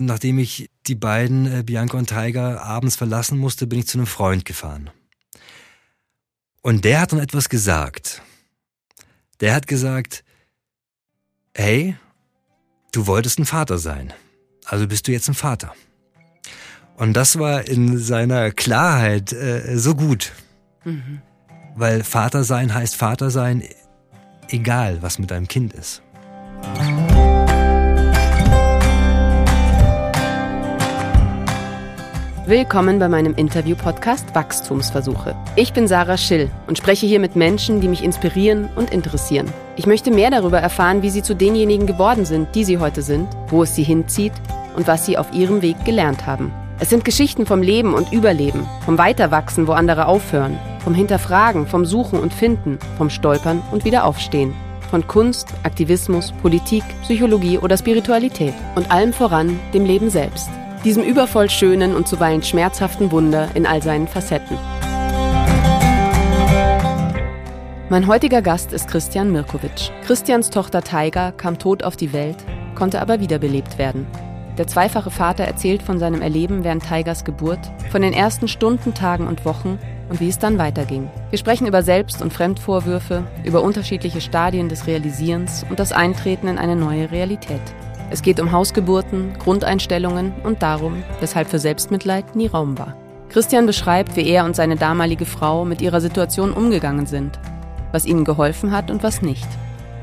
nachdem ich die beiden, äh, Bianca und Tiger, abends verlassen musste, bin ich zu einem Freund gefahren. Und der hat dann etwas gesagt. Der hat gesagt, hey, du wolltest ein Vater sein. Also bist du jetzt ein Vater. Und das war in seiner Klarheit äh, so gut. Mhm. Weil Vater sein heißt Vater sein, egal was mit deinem Kind ist. Willkommen bei meinem Interview-Podcast Wachstumsversuche. Ich bin Sarah Schill und spreche hier mit Menschen, die mich inspirieren und interessieren. Ich möchte mehr darüber erfahren, wie sie zu denjenigen geworden sind, die sie heute sind, wo es sie hinzieht und was sie auf ihrem Weg gelernt haben. Es sind Geschichten vom Leben und Überleben, vom Weiterwachsen, wo andere aufhören, vom Hinterfragen, vom Suchen und Finden, vom Stolpern und Wiederaufstehen, von Kunst, Aktivismus, Politik, Psychologie oder Spiritualität und allem voran dem Leben selbst diesem übervoll schönen und zuweilen schmerzhaften Wunder in all seinen Facetten. Mein heutiger Gast ist Christian Mirkovic. Christians Tochter Taiga kam tot auf die Welt, konnte aber wiederbelebt werden. Der zweifache Vater erzählt von seinem Erleben während Taigers Geburt, von den ersten Stunden, Tagen und Wochen und wie es dann weiterging. Wir sprechen über Selbst- und Fremdvorwürfe, über unterschiedliche Stadien des Realisierens und das Eintreten in eine neue Realität. Es geht um Hausgeburten, Grundeinstellungen und darum, weshalb für Selbstmitleid nie Raum war. Christian beschreibt, wie er und seine damalige Frau mit ihrer Situation umgegangen sind, was ihnen geholfen hat und was nicht.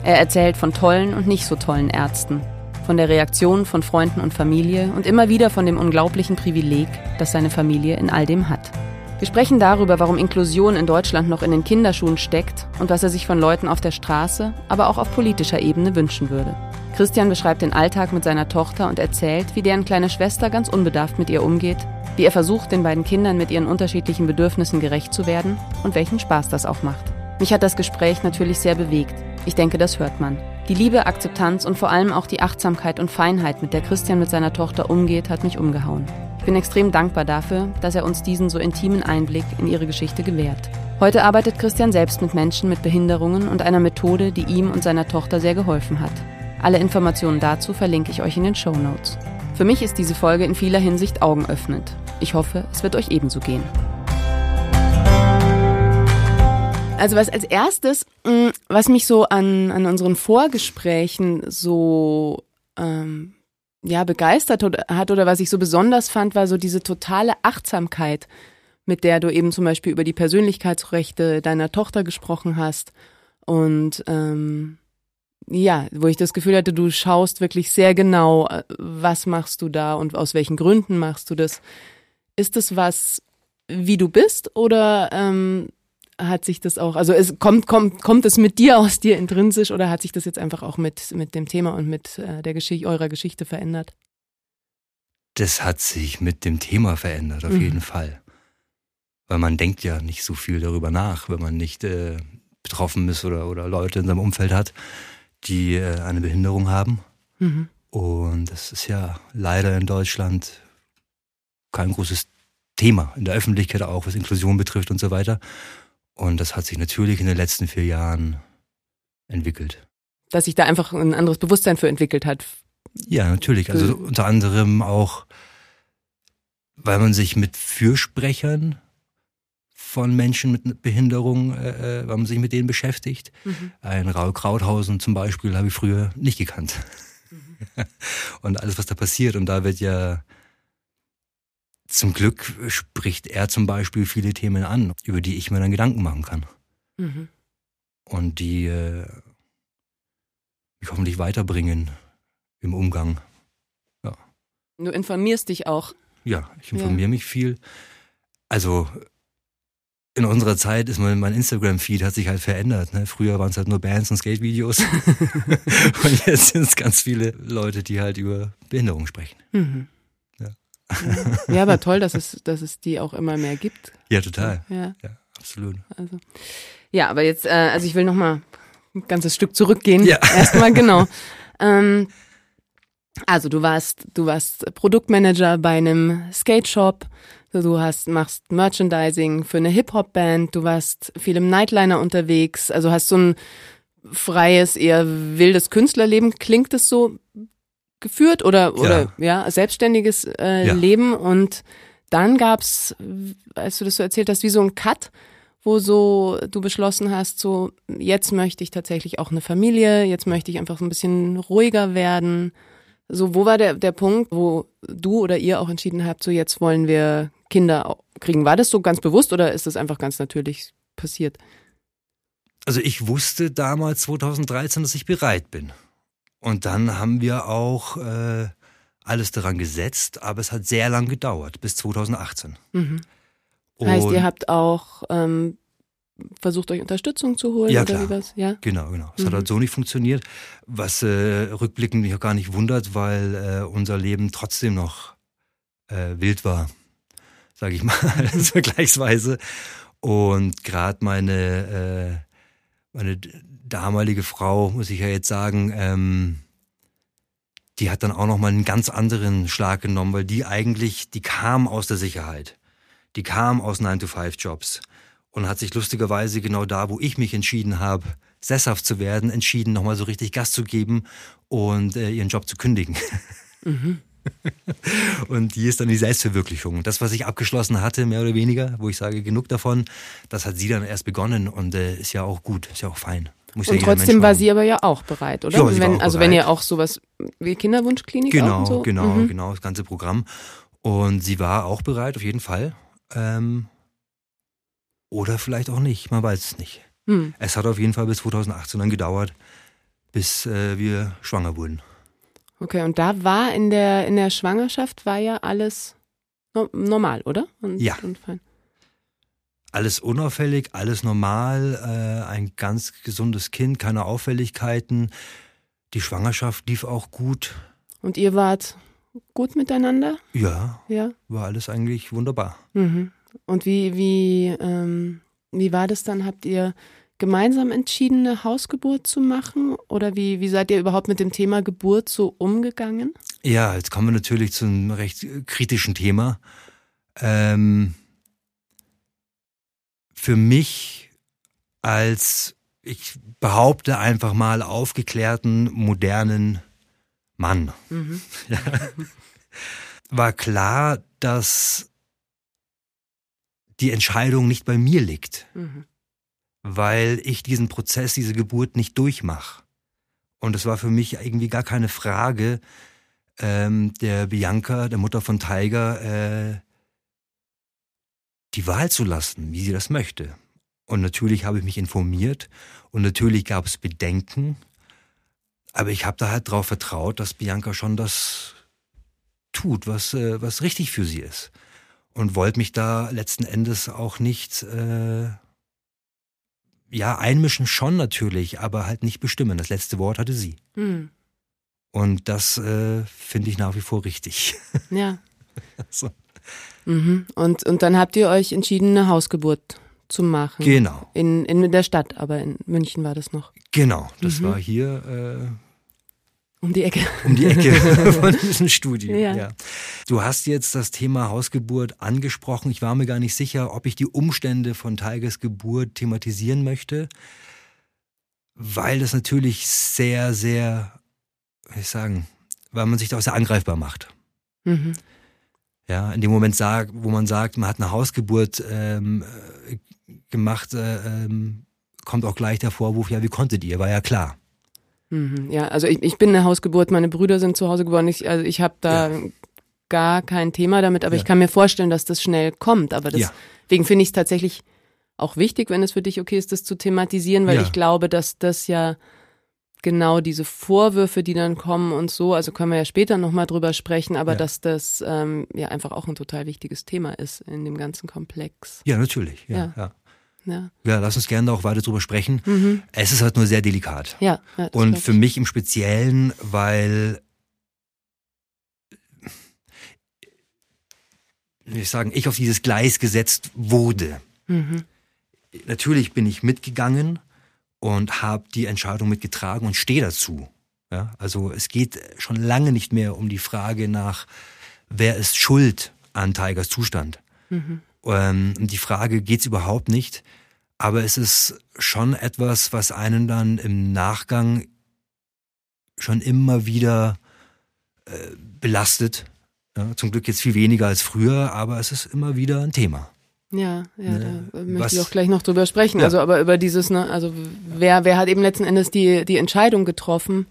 Er erzählt von tollen und nicht so tollen Ärzten, von der Reaktion von Freunden und Familie und immer wieder von dem unglaublichen Privileg, das seine Familie in all dem hat. Wir sprechen darüber, warum Inklusion in Deutschland noch in den Kinderschuhen steckt und was er sich von Leuten auf der Straße, aber auch auf politischer Ebene wünschen würde. Christian beschreibt den Alltag mit seiner Tochter und erzählt, wie deren kleine Schwester ganz unbedarft mit ihr umgeht, wie er versucht, den beiden Kindern mit ihren unterschiedlichen Bedürfnissen gerecht zu werden und welchen Spaß das auch macht. Mich hat das Gespräch natürlich sehr bewegt. Ich denke, das hört man. Die Liebe, Akzeptanz und vor allem auch die Achtsamkeit und Feinheit, mit der Christian mit seiner Tochter umgeht, hat mich umgehauen. Ich bin extrem dankbar dafür, dass er uns diesen so intimen Einblick in ihre Geschichte gewährt. Heute arbeitet Christian selbst mit Menschen mit Behinderungen und einer Methode, die ihm und seiner Tochter sehr geholfen hat. Alle Informationen dazu verlinke ich euch in den Show Notes. Für mich ist diese Folge in vieler Hinsicht augenöffnend. Ich hoffe, es wird euch ebenso gehen. Also was als erstes, mm, was mich so an, an unseren Vorgesprächen so ähm, ja begeistert hat oder was ich so besonders fand, war so diese totale Achtsamkeit, mit der du eben zum Beispiel über die Persönlichkeitsrechte deiner Tochter gesprochen hast und ähm, ja, wo ich das Gefühl hatte, du schaust wirklich sehr genau, äh, was machst du da und aus welchen Gründen machst du das. Ist das was, wie du bist oder ähm, hat sich das auch, also es kommt, kommt, kommt es mit dir aus dir intrinsisch oder hat sich das jetzt einfach auch mit, mit dem Thema und mit äh, der Geschichte, eurer Geschichte verändert? Das hat sich mit dem Thema verändert, auf mhm. jeden Fall. Weil man denkt ja nicht so viel darüber nach, wenn man nicht äh, betroffen ist oder, oder Leute in seinem Umfeld hat die äh, eine Behinderung haben. Mhm. Und das ist ja leider in Deutschland kein großes Thema, in der Öffentlichkeit auch, was Inklusion betrifft und so weiter. Und das hat sich natürlich in den letzten vier Jahren entwickelt. Dass sich da einfach ein anderes Bewusstsein für entwickelt hat. Ja, natürlich. Also unter anderem auch, weil man sich mit Fürsprechern von Menschen mit Behinderung, äh, äh, wenn man sich mit denen beschäftigt. Mhm. Ein Raul Krauthausen zum Beispiel habe ich früher nicht gekannt. Mhm. und alles, was da passiert. Und da wird ja zum Glück spricht er zum Beispiel viele Themen an, über die ich mir dann Gedanken machen kann. Mhm. Und die äh, mich hoffentlich weiterbringen im Umgang. Ja. Du informierst dich auch. Ja, ich informiere ja. mich viel. Also in unserer Zeit ist mein, mein Instagram-Feed hat sich halt verändert. Ne? Früher waren es halt nur Bands und Skate-Videos. und jetzt sind es ganz viele Leute, die halt über Behinderung sprechen. Mhm. Ja. ja, aber toll, dass es, dass es die auch immer mehr gibt. Ja, total. Ja, ja absolut. Also, ja, aber jetzt, äh, also ich will noch mal ein ganzes Stück zurückgehen. Ja. Erstmal, genau. Ähm, also du warst, du warst Produktmanager bei einem Skate Shop Du hast, machst Merchandising für eine Hip-Hop-Band, du warst viel im Nightliner unterwegs, also hast so ein freies, eher wildes Künstlerleben. Klingt es so geführt oder, oder ja, ja selbstständiges äh, ja. Leben und dann gab's, als du das so erzählt hast, wie so ein Cut, wo so du beschlossen hast, so jetzt möchte ich tatsächlich auch eine Familie, jetzt möchte ich einfach so ein bisschen ruhiger werden. So, wo war der, der Punkt, wo du oder ihr auch entschieden habt, so jetzt wollen wir Kinder kriegen? War das so ganz bewusst oder ist das einfach ganz natürlich passiert? Also ich wusste damals 2013, dass ich bereit bin. Und dann haben wir auch äh, alles daran gesetzt, aber es hat sehr lang gedauert, bis 2018. Mhm. Heißt, ihr habt auch ähm, versucht, euch Unterstützung zu holen ja, oder klar. wie was? Ja, genau, genau. Es mhm. hat halt so nicht funktioniert, was äh, rückblickend mich auch gar nicht wundert, weil äh, unser Leben trotzdem noch äh, wild war, sage ich mal, mhm. vergleichsweise. Und gerade meine, äh, meine damalige Frau, muss ich ja jetzt sagen, ähm, die hat dann auch noch mal einen ganz anderen Schlag genommen, weil die eigentlich, die kam aus der Sicherheit. Die kam aus 9-to-5-Jobs und hat sich lustigerweise genau da, wo ich mich entschieden habe, sesshaft zu werden, entschieden, nochmal so richtig Gas zu geben und äh, ihren Job zu kündigen. Mhm. Und die ist dann die Selbstverwirklichung. Das, was ich abgeschlossen hatte, mehr oder weniger, wo ich sage, genug davon, das hat sie dann erst begonnen und äh, ist ja auch gut, ist ja auch fein. Muss und ja trotzdem war sie aber ja auch bereit, oder? Ja, wenn, also bereit. wenn ihr auch sowas wie Kinderwunschklinik Genau, so? genau, mhm. genau, das ganze Programm. Und sie war auch bereit, auf jeden Fall. Ähm, oder vielleicht auch nicht, man weiß es nicht. Hm. Es hat auf jeden Fall bis 2018 dann gedauert, bis äh, wir schwanger wurden. Okay, und da war in der, in der Schwangerschaft war ja alles no normal, oder? Und, ja. Und alles unauffällig, alles normal, äh, ein ganz gesundes Kind, keine Auffälligkeiten. Die Schwangerschaft lief auch gut. Und ihr wart gut miteinander? Ja. Ja. War alles eigentlich wunderbar. Mhm. Und wie, wie, ähm, wie war das dann? Habt ihr gemeinsam entschieden, eine Hausgeburt zu machen? Oder wie, wie seid ihr überhaupt mit dem Thema Geburt so umgegangen? Ja, jetzt kommen wir natürlich zu einem recht kritischen Thema. Ähm, für mich als, ich behaupte einfach mal, aufgeklärten, modernen Mann, mhm. ja, war klar, dass die Entscheidung nicht bei mir liegt, mhm. Weil ich diesen Prozess, diese Geburt nicht durchmache. Und es war für mich irgendwie gar keine Frage, ähm, der Bianca, der Mutter von Tiger, äh, die Wahl zu lassen, wie sie das möchte. Und natürlich habe ich mich informiert und natürlich gab es Bedenken, aber ich habe da halt darauf vertraut, dass Bianca schon das tut, was, äh, was richtig für sie ist und wollte mich da letzten Endes auch nicht äh, ja einmischen schon natürlich, aber halt nicht bestimmen. Das letzte Wort hatte sie. Mhm. Und das äh, finde ich nach wie vor richtig. Ja. so. mhm. und, und dann habt ihr euch entschieden, eine Hausgeburt zu machen. Genau. In, in der Stadt, aber in München war das noch. Genau, das mhm. war hier äh, um die Ecke. Um die Ecke von diesem Studio. Ja. ja. Du hast jetzt das Thema Hausgeburt angesprochen. Ich war mir gar nicht sicher, ob ich die Umstände von Tigers Geburt thematisieren möchte, weil das natürlich sehr, sehr, wie ich sagen, weil man sich da auch sehr angreifbar macht. Mhm. Ja, in dem Moment, sagt, wo man sagt, man hat eine Hausgeburt ähm, gemacht, äh, ähm, kommt auch gleich der Vorwurf, ja, wie konntet ihr? War ja klar. Mhm, ja, also ich, ich bin eine Hausgeburt, meine Brüder sind zu Hause geboren. Ich, also ich habe da ja. gar kein Thema damit, aber ja. ich kann mir vorstellen, dass das schnell kommt. Aber das, ja. deswegen finde ich es tatsächlich auch wichtig, wenn es für dich okay ist, das zu thematisieren, weil ich glaube, dass das ja genau diese Vorwürfe, die dann kommen und so, also können wir ja später nochmal drüber sprechen, aber dass das ähm, ja einfach auch ein total wichtiges Thema ist in dem ganzen Komplex. Ja, natürlich. ja. ja. Ja. Ja, lass uns gerne auch weiter drüber sprechen. Mhm. Es ist halt nur sehr delikat. Ja. ja Und für mich im Speziellen, weil ich sagen, ich auf dieses Gleis gesetzt wurde. Mhm. Natürlich bin ich mitgegangen und habe die Entscheidung mitgetragen und stehe dazu. Ja, also es geht schon lange nicht mehr um die Frage nach, wer ist schuld an Tigers Zustand. Mhm. Ähm, die Frage geht's überhaupt nicht. Aber es ist schon etwas, was einen dann im Nachgang schon immer wieder äh, belastet. Ja, zum Glück jetzt viel weniger als früher, aber es ist immer wieder ein Thema. Ja, ja, ne? da möchte Was? ich auch gleich noch drüber sprechen. Ja. Also, aber über dieses, ne, also wer, wer hat eben letzten Endes die, die Entscheidung getroffen?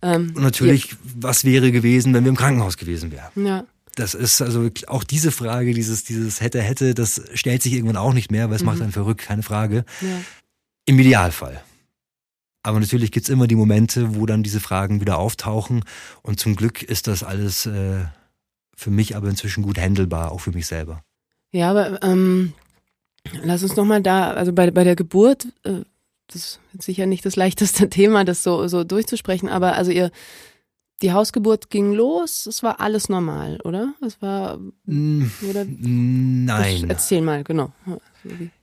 Ähm, Und natürlich, hier. was wäre gewesen, wenn wir im Krankenhaus gewesen wären? Ja. Das ist also auch diese Frage, dieses, dieses hätte, hätte, das stellt sich irgendwann auch nicht mehr, weil es mhm. macht einen verrückt, keine Frage. Ja. Im Idealfall. Aber natürlich gibt's immer die Momente, wo dann diese Fragen wieder auftauchen. Und zum Glück ist das alles äh, für mich aber inzwischen gut handelbar, auch für mich selber. Ja, aber ähm, lass uns nochmal da, also bei, bei der Geburt, äh, das ist sicher nicht das leichteste Thema, das so, so durchzusprechen, aber also ihr, die Hausgeburt ging los, es war alles normal, oder? Es war, mm, oder? Nein. erzähl mal, genau.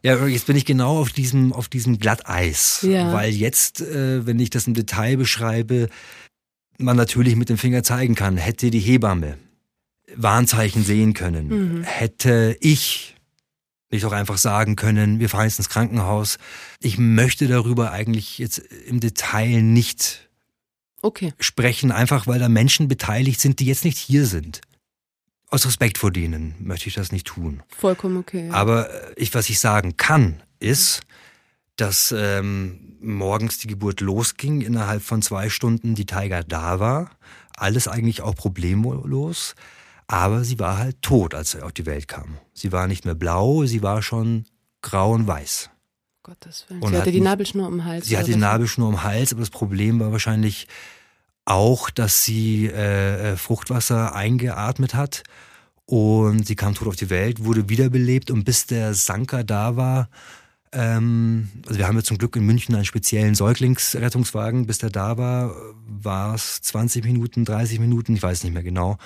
Ja, jetzt bin ich genau auf diesem, auf diesem Glatteis. Ja. Weil jetzt, äh, wenn ich das im Detail beschreibe, man natürlich mit dem Finger zeigen kann, hätte die Hebamme Warnzeichen sehen können. Mhm. Hätte ich nicht auch einfach sagen können, wir fahren jetzt ins Krankenhaus. Ich möchte darüber eigentlich jetzt im Detail nicht okay. sprechen, einfach weil da Menschen beteiligt sind, die jetzt nicht hier sind. Aus Respekt vor denen möchte ich das nicht tun. Vollkommen okay. Ja. Aber äh, ich, was ich sagen kann, ist, dass ähm, morgens die Geburt losging, innerhalb von zwei Stunden die Tiger da war, alles eigentlich auch problemlos. Aber sie war halt tot, als sie auf die Welt kam. Sie war nicht mehr blau, sie war schon grau und weiß. Gottes Willen. Und sie hatte die Nabelschnur um den Hals. Sie hatte die Nabelschnur um den Hals, aber das Problem war wahrscheinlich auch, dass sie äh, äh, Fruchtwasser eingeatmet hat und sie kam tot auf die Welt, wurde wiederbelebt und bis der Sanker da war, ähm, also wir haben ja zum Glück in München einen speziellen Säuglingsrettungswagen, bis der da war, war es 20 Minuten, 30 Minuten, ich weiß nicht mehr genau.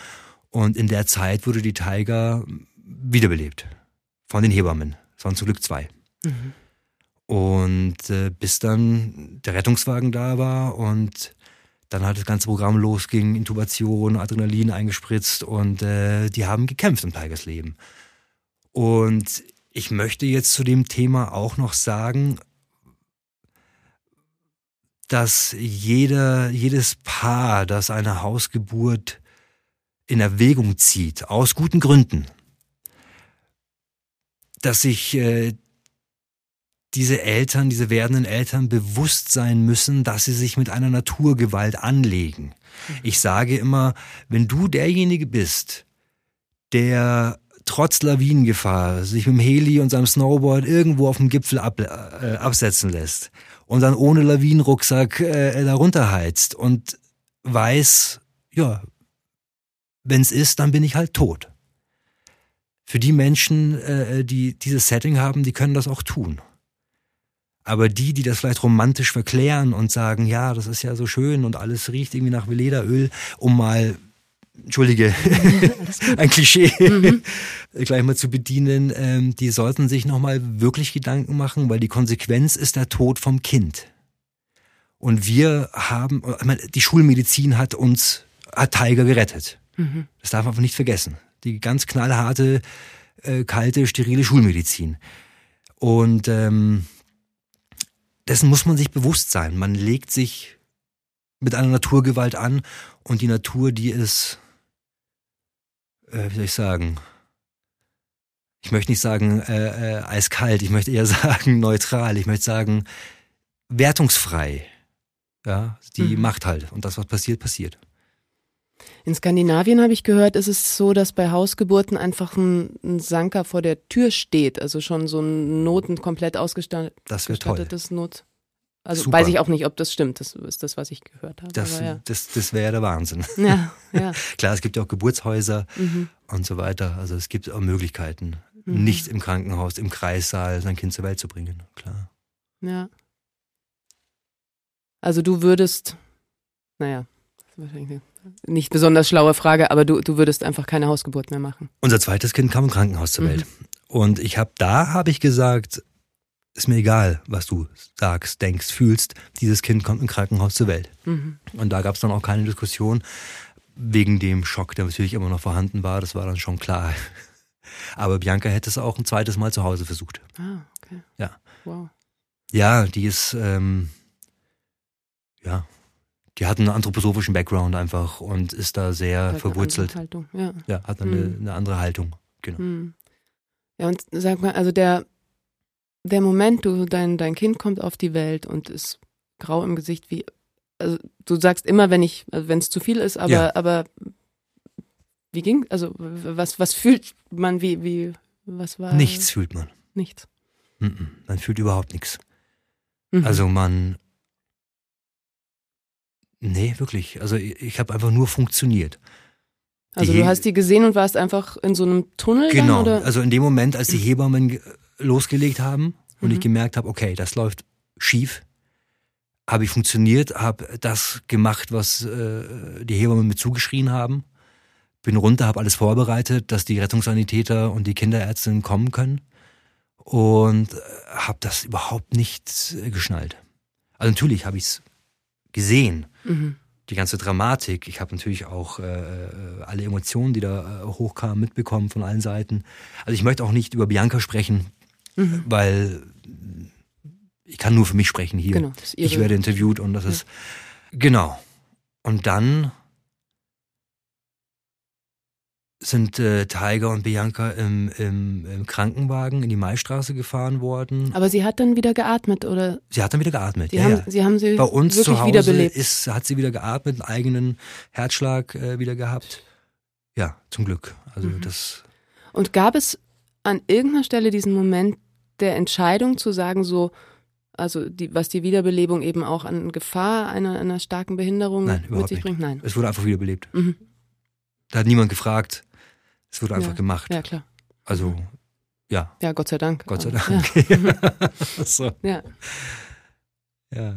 Und in der Zeit wurde die Tiger wiederbelebt. Von den Hebammen. Es waren zum Glück zwei. Mhm. Und äh, bis dann der Rettungswagen da war und dann halt das ganze Programm losging, Intubation, Adrenalin eingespritzt und äh, die haben gekämpft um Tigers Leben. Und ich möchte jetzt zu dem Thema auch noch sagen, dass jeder, jedes Paar, das eine Hausgeburt in Erwägung zieht, aus guten Gründen, dass sich äh, diese Eltern, diese werdenden Eltern bewusst sein müssen, dass sie sich mit einer Naturgewalt anlegen. Mhm. Ich sage immer, wenn du derjenige bist, der trotz Lawinengefahr sich mit dem Heli und seinem Snowboard irgendwo auf dem Gipfel ab, äh, absetzen lässt und dann ohne Lawinenrucksack äh, darunter heizt und weiß, ja, wenn es ist, dann bin ich halt tot. Für die Menschen, äh, die dieses Setting haben, die können das auch tun. Aber die, die das vielleicht romantisch verklären und sagen, ja, das ist ja so schön und alles riecht irgendwie nach Velederöl, um mal, entschuldige, ein Klischee mhm. gleich mal zu bedienen, ähm, die sollten sich nochmal wirklich Gedanken machen, weil die Konsequenz ist der Tod vom Kind. Und wir haben, meine, die Schulmedizin hat uns, hat Tiger gerettet. Mhm. Das darf man einfach nicht vergessen. Die ganz knallharte, äh, kalte, sterile Schulmedizin. Und ähm, dessen muss man sich bewusst sein. Man legt sich mit einer Naturgewalt an und die Natur, die ist, äh, wie soll ich sagen, ich möchte nicht sagen äh, äh, eiskalt, ich möchte eher sagen neutral, ich möchte sagen wertungsfrei. Ja, die mhm. macht halt. Und das, was passiert, passiert. In Skandinavien habe ich gehört, ist es so, dass bei Hausgeburten einfach ein, ein Sanker vor der Tür steht, also schon so ein Noten komplett ausgestattetes das toll. Not. Also Super. weiß ich auch nicht, ob das stimmt. Das ist das, was ich gehört habe. Das, ja. das, das wäre der Wahnsinn. Ja, ja. Klar, es gibt ja auch Geburtshäuser mhm. und so weiter. Also es gibt auch Möglichkeiten, mhm. nicht im Krankenhaus, im Kreissaal sein Kind zur Welt zu bringen. Klar. Ja. Also du würdest, naja, wahrscheinlich nicht besonders schlaue Frage, aber du, du würdest einfach keine Hausgeburt mehr machen. Unser zweites Kind kam im Krankenhaus zur mhm. Welt. Und ich habe da habe ich gesagt, ist mir egal, was du sagst, denkst, fühlst, dieses Kind kommt im Krankenhaus zur Welt. Mhm. Und da gab es dann auch keine Diskussion wegen dem Schock, der natürlich immer noch vorhanden war. Das war dann schon klar. Aber Bianca hätte es auch ein zweites Mal zu Hause versucht. Ah, okay. Ja. Wow. Ja, die ist ähm, ja die hat einen anthroposophischen Background einfach und ist da sehr Hat verwurzelt. Eine andere Haltung, ja. Ja, hat eine, Mhm. eine andere Haltung. Genau. Hm. Ja, und sag mal, also der, der Moment, du, dein, dein Kind kommt auf die Welt und ist grau im Gesicht, wie, also du sagst immer, wenn ich, also wenn es zu viel ist, aber, Ja. aber wie ging, also was, was fühlt man, wie, wie, was war? Nichts fühlt man. Nichts. Man fühlt überhaupt nichts. Mhm. Also man. Nee, wirklich. Also ich, ich habe einfach nur funktioniert. also die- du hast die gesehen und warst einfach in so einem Tunnel Genau. dann, oder? Also in dem Moment, als die Hebammen ge- losgelegt haben und Mhm. ich gemerkt habe, okay, das läuft schief, habe ich funktioniert, habe das gemacht, was äh, die Hebammen mir zugeschrien haben. Bin runter, habe alles vorbereitet, dass die Rettungssanitäter und die Kinderärztinnen kommen können und äh, habe das überhaupt nicht äh, geschnallt. Also natürlich habe ich es gesehen, Mhm. die ganze Dramatik. Ich habe natürlich auch äh, äh, alle Emotionen, die da äh, hochkamen, mitbekommen von allen Seiten. Also ich möchte auch nicht über Bianca sprechen, Mhm. weil ich kann nur für mich sprechen hier. Genau. Ich werde interviewt und das ist genau. Und dann sind äh, Tiger und Bianca im, im, im Krankenwagen in die Maistraße gefahren worden. aber sie hat dann wieder geatmet, oder? Sie hat dann wieder geatmet. Sie, ja, haben, ja. sie haben sie Bei uns wirklich zu Hause wiederbelebt. ist, hat sie wieder geatmet, einen eigenen Herzschlag äh, wieder gehabt. Ja, zum Glück. Also Mhm. das Und gab es an irgendeiner Stelle diesen Moment der Entscheidung zu sagen, so, also die, was die Wiederbelebung eben auch an Gefahr einer, einer starken Behinderung Nein, mit sich nicht. bringt? Nein. es wurde einfach wiederbelebt. Mhm. Da hat niemand gefragt. Es wurde einfach Ja. gemacht. Ja, klar. Also ja, Ja, Gott sei Dank. Gott sei Dank. so, Ja, ja. ja.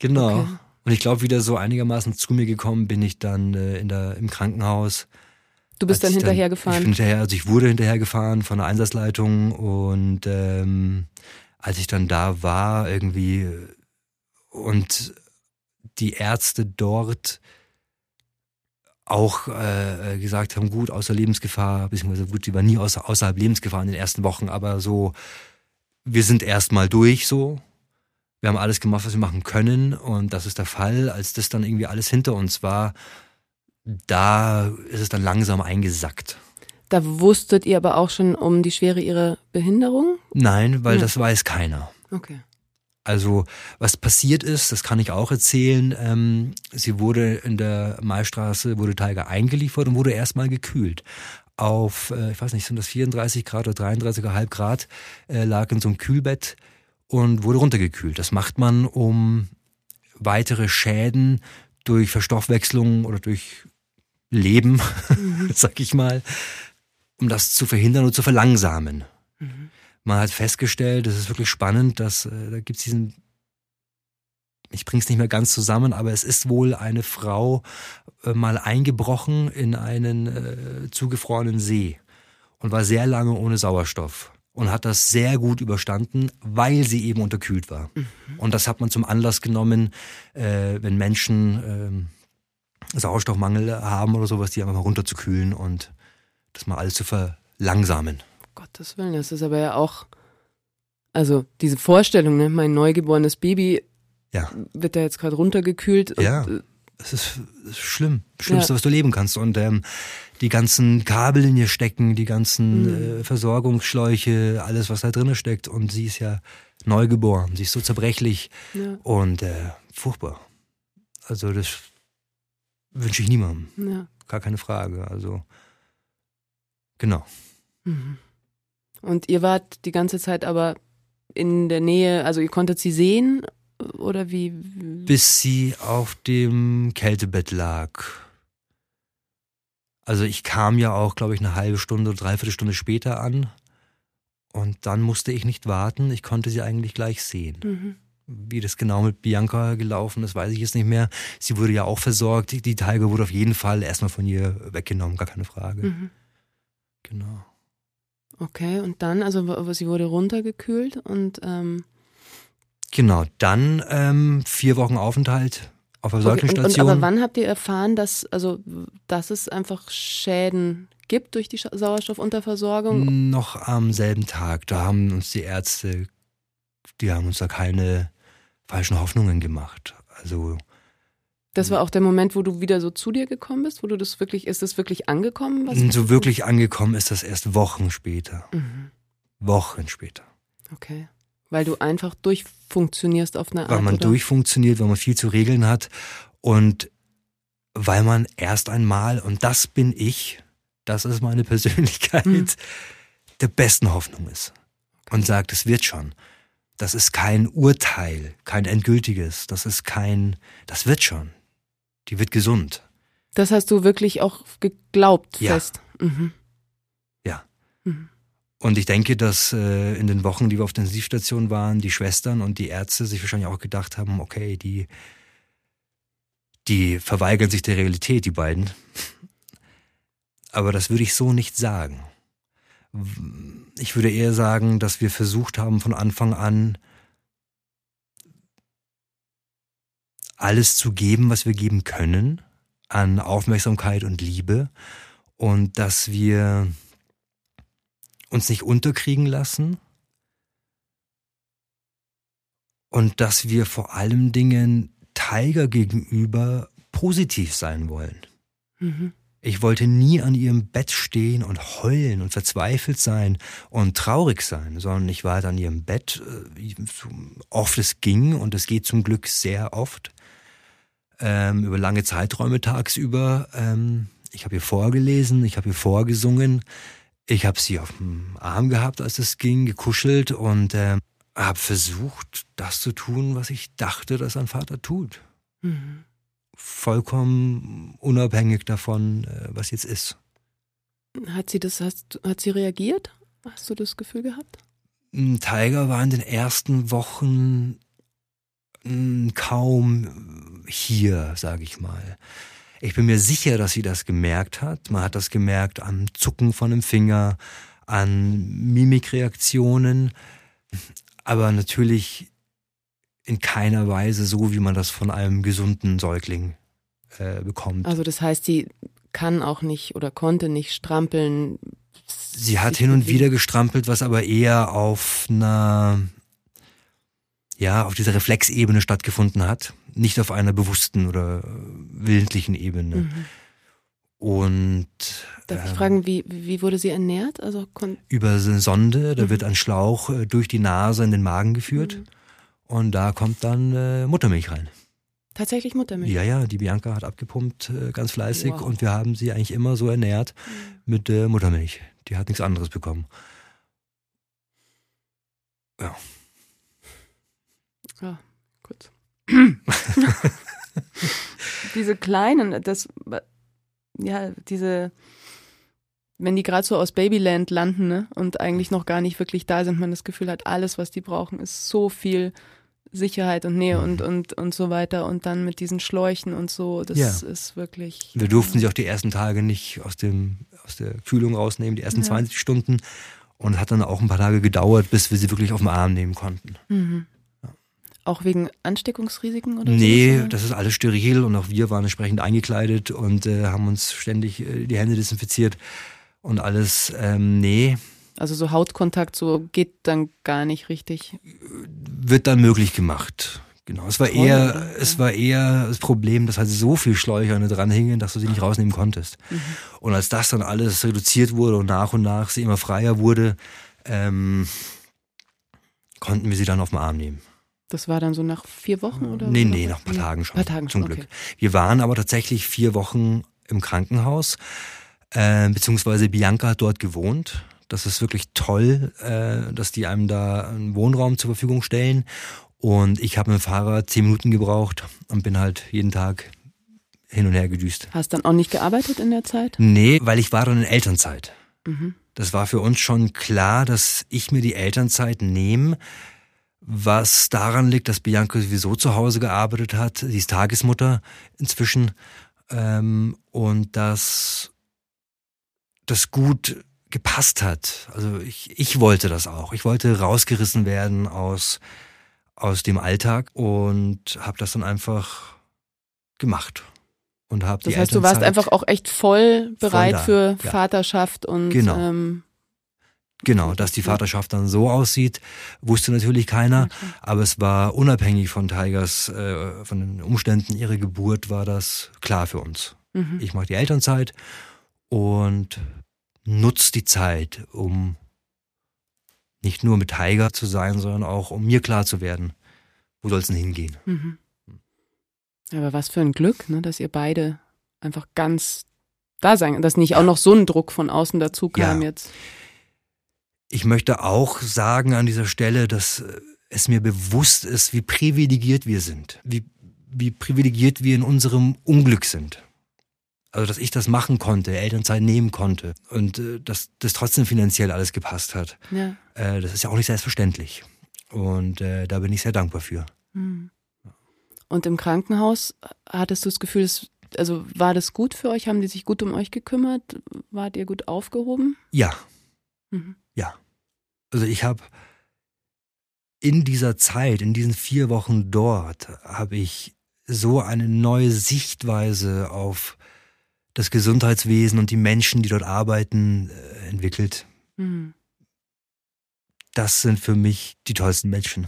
Genau. Okay. Und ich glaube, wieder so einigermaßen zu mir gekommen bin ich dann äh, in der, im Krankenhaus. Du bist dann ich hinterher Ich bin hinterher, also ich wurde hinterher gefahren von der Einsatzleitung und ähm, als ich dann da war irgendwie äh, und die Ärzte dort auch äh, gesagt haben, gut, außer Lebensgefahr, beziehungsweise gut, die war nie außer, außerhalb Lebensgefahr in den ersten Wochen, aber so, wir sind erstmal durch so. Wir haben alles gemacht, was wir machen können und das ist der Fall. Als das dann irgendwie alles hinter uns war, da ist es dann langsam eingesackt. Da wusstet ihr aber auch schon um die Schwere ihrer Behinderung? Nein, weil Ja. das weiß keiner. Okay. Also was passiert ist, das kann ich auch erzählen. Ähm, sie wurde in der Maistraße, wurde Tiger eingeliefert und wurde erstmal gekühlt. Auf, äh, ich weiß nicht, sind das 34 Grad oder 33,5 Grad, äh, lag in so einem Kühlbett und wurde runtergekühlt. Das macht man, um weitere Schäden durch Verstoffwechslung oder durch Leben, sag ich mal, um das zu verhindern und zu verlangsamen. Mhm. Man hat festgestellt, das ist wirklich spannend, dass äh, da gibt's diesen, ich bring's nicht mehr ganz zusammen, aber es ist wohl eine Frau äh, mal eingebrochen in einen äh, zugefrorenen See und war sehr lange ohne Sauerstoff und hat das sehr gut überstanden, weil sie eben unterkühlt war. Und das hat man zum Anlass genommen, äh, wenn Menschen ähm, Sauerstoffmangel haben oder sowas, die einfach mal runterzukühlen und das mal alles zu verlangsamen. Gottes Willen, das ist aber ja auch, also diese Vorstellung, ne, mein neugeborenes Baby Ja. wird da jetzt gerade runtergekühlt. Ja. Und, äh, Es ist, ist schlimm. Schlimmste, Ja. was du leben kannst. Und ähm, die ganzen Kabel in ihr stecken, die ganzen Mhm. äh, Versorgungsschläuche, alles, was da drin steckt. Und sie ist ja neugeboren. Sie ist so zerbrechlich ja, und äh, furchtbar. Also das wünsche ich niemandem. ja. Gar keine Frage. Also genau. Mhm. Und ihr wart die ganze Zeit aber in der Nähe, also ihr konntet sie sehen oder wie? Bis sie auf dem Kältebett lag. Also ich kam ja auch, glaube ich, eine halbe Stunde oder dreiviertel Stunde später an. Und dann musste ich nicht warten. Ich konnte sie eigentlich gleich sehen. Mhm. Wie das genau mit Bianca gelaufen ist, weiß ich jetzt nicht mehr. Sie wurde ja auch versorgt. Die, Tiger wurde auf jeden Fall erstmal von ihr weggenommen, gar keine Frage. Mhm. Genau. Okay, und dann, also sie wurde runtergekühlt und ähm, Genau, dann ähm, vier Wochen Aufenthalt auf der okay, und, und Säuglingsstation. aber wann habt ihr erfahren, dass also dass es einfach Schäden gibt durch die Sauerstoffunterversorgung? Noch am selben Tag. Da haben uns die Ärzte, die haben uns da keine falschen Hoffnungen gemacht. Also Das war auch der Moment, wo du wieder so zu dir gekommen bist, wo du das wirklich, ist das wirklich angekommen? Was so wirklich angekommen ist das erst Wochen später. Mhm. Wochen später. Okay. Weil du einfach durchfunktionierst auf eine Art. Weil man oder? durchfunktioniert, weil man viel zu regeln hat und weil man erst einmal, und das bin ich, das ist meine Persönlichkeit, mhm. der besten Hoffnung ist. Und sagt, es wird schon. Das ist kein Urteil, kein endgültiges. Das ist kein, das wird schon. Die wird gesund. Das hast du wirklich auch geglaubt ja. fest. Mhm. Ja. Mhm. Und ich denke, dass äh, in den Wochen, die wir auf der Intensivstation waren, die Schwestern und die Ärzte sich wahrscheinlich auch gedacht haben, okay, die, die verweigern sich der Realität, die beiden. Aber das würde ich so nicht sagen. Ich würde eher sagen, dass wir versucht haben, von Anfang an alles zu geben, was wir geben können, an Aufmerksamkeit und Liebe. Und dass wir uns nicht unterkriegen lassen und dass wir vor allem Dingen Tiger gegenüber positiv sein wollen. Mhm. Ich wollte nie an ihrem Bett stehen und heulen und verzweifelt sein und traurig sein, sondern ich war an ihrem Bett, äh, so oft es ging und es geht zum Glück sehr oft, ähm, über lange Zeiträume tagsüber. Ähm, ich habe ihr vorgelesen, ich habe ihr vorgesungen, ich habe sie auf dem Arm gehabt, als es ging, gekuschelt und äh, habe versucht, das zu tun, was ich dachte, dass ein Vater tut. Mhm. Vollkommen unabhängig davon, äh, was jetzt ist. Hat sie das, hast, hat sie reagiert? Hast du das Gefühl gehabt? Tiger war in den ersten Wochen hm, kaum hier, sage ich mal. Ich bin mir sicher, dass sie das gemerkt hat. Man hat das gemerkt am Zucken von dem Finger, an Mimikreaktionen, aber natürlich in keiner Weise so, wie man das von einem gesunden Säugling äh, bekommt. Also das heißt, sie kann auch nicht oder konnte nicht strampeln. Sie hat hin und wieder gestrampelt, was aber eher auf einer ja, auf dieser Reflexebene stattgefunden hat, nicht auf einer bewussten oder willentlichen Ebene. Mhm. Und Darf ich ähm, fragen, wie, wie wurde sie ernährt? Also über eine Sonde, da mhm. wird ein Schlauch äh, durch die Nase in den Magen geführt mhm. und da kommt dann äh, Muttermilch rein. Tatsächlich Muttermilch? Ja, ja, die Bianca hat abgepumpt, äh, ganz fleißig wow. und wir haben sie eigentlich immer so ernährt mhm. mit äh, Muttermilch. Die hat nichts anderes bekommen. Ja, gut. Diese kleinen, das, ja, diese, wenn die gerade so aus Babyland landen ne, und eigentlich noch gar nicht wirklich da sind, man das Gefühl hat, alles, was die brauchen, ist so viel Sicherheit und Nähe und, mhm. und, und so weiter. Und dann mit diesen Schläuchen und so, das ja. ist wirklich. Wir durften sie auch die ersten Tage nicht aus, dem, aus der Kühlung rausnehmen, die ersten ja. 20 Stunden. Und hat dann auch ein paar Tage gedauert, bis wir sie wirklich auf den Arm nehmen konnten. Mhm. Auch wegen Ansteckungsrisiken oder Nee, so? das ist alles steril und auch wir waren entsprechend eingekleidet und äh, haben uns ständig äh, die Hände desinfiziert und alles. Ähm, nee. Also so Hautkontakt so geht dann gar nicht richtig. Wird dann möglich gemacht. Genau. Es war Toll, eher, oder? es war eher das Problem, dass halt so viel Schläuche dran hingen, dass du sie nicht rausnehmen konntest. Mhm. Und als das dann alles reduziert wurde und nach und nach sie immer freier wurde, ähm, konnten wir sie dann auf den Arm nehmen. Das war dann so nach vier Wochen oder? Nee, nee, nach ein paar Tagen schon. Ein paar Tagen zum schon, Glück. Okay. Wir waren aber tatsächlich vier Wochen im Krankenhaus, äh, beziehungsweise Bianca hat dort gewohnt. Das ist wirklich toll, äh, dass die einem da einen Wohnraum zur Verfügung stellen. Und ich habe mit dem Fahrrad zehn Minuten gebraucht und bin halt jeden Tag hin und her gedüst. Hast dann auch nicht gearbeitet in der Zeit? Nee, weil ich war dann in Elternzeit. Mhm. Das war für uns schon klar, dass ich mir die Elternzeit nehme, was daran liegt, dass Bianca sowieso zu Hause gearbeitet hat. Sie ist Tagesmutter inzwischen ähm, und dass das gut gepasst hat. Also ich, ich wollte das auch. Ich wollte rausgerissen werden aus, aus dem Alltag und habe das dann einfach gemacht. Und hab das heißt, du warst einfach auch echt voll bereit voll für ja. Vaterschaft und genau. ähm, Genau, dass die Vaterschaft dann so aussieht, wusste natürlich keiner, okay. aber es war unabhängig von Tigers, äh, von den Umständen ihrer Geburt, war das klar für uns. Mhm. Ich mache die Elternzeit und nutze die Zeit, um nicht nur mit Tiger zu sein, sondern auch um mir klar zu werden, wo soll es denn hingehen. Mhm. Aber was für ein Glück, ne, dass ihr beide einfach ganz da sein, dass nicht auch noch so ein Druck von außen dazu kam ja. jetzt. Ich möchte auch sagen an dieser Stelle, dass äh, es mir bewusst ist, wie privilegiert wir sind, wie, wie privilegiert wir in unserem Unglück sind. Also, dass ich das machen konnte, Elternzeit nehmen konnte und äh, dass das trotzdem finanziell alles gepasst hat. Ja. Äh, das ist ja auch nicht selbstverständlich. Und äh, da bin ich sehr dankbar für. Hm. Und im Krankenhaus hattest du das Gefühl, es, also war das gut für euch? Haben die sich gut um euch gekümmert? Wart ihr gut aufgehoben? Ja. Mhm. Ja. Also ich habe in dieser Zeit, in diesen vier Wochen dort, habe ich so eine neue Sichtweise auf das Gesundheitswesen und die Menschen, die dort arbeiten, äh, entwickelt. Mhm. Das sind für mich die tollsten Menschen.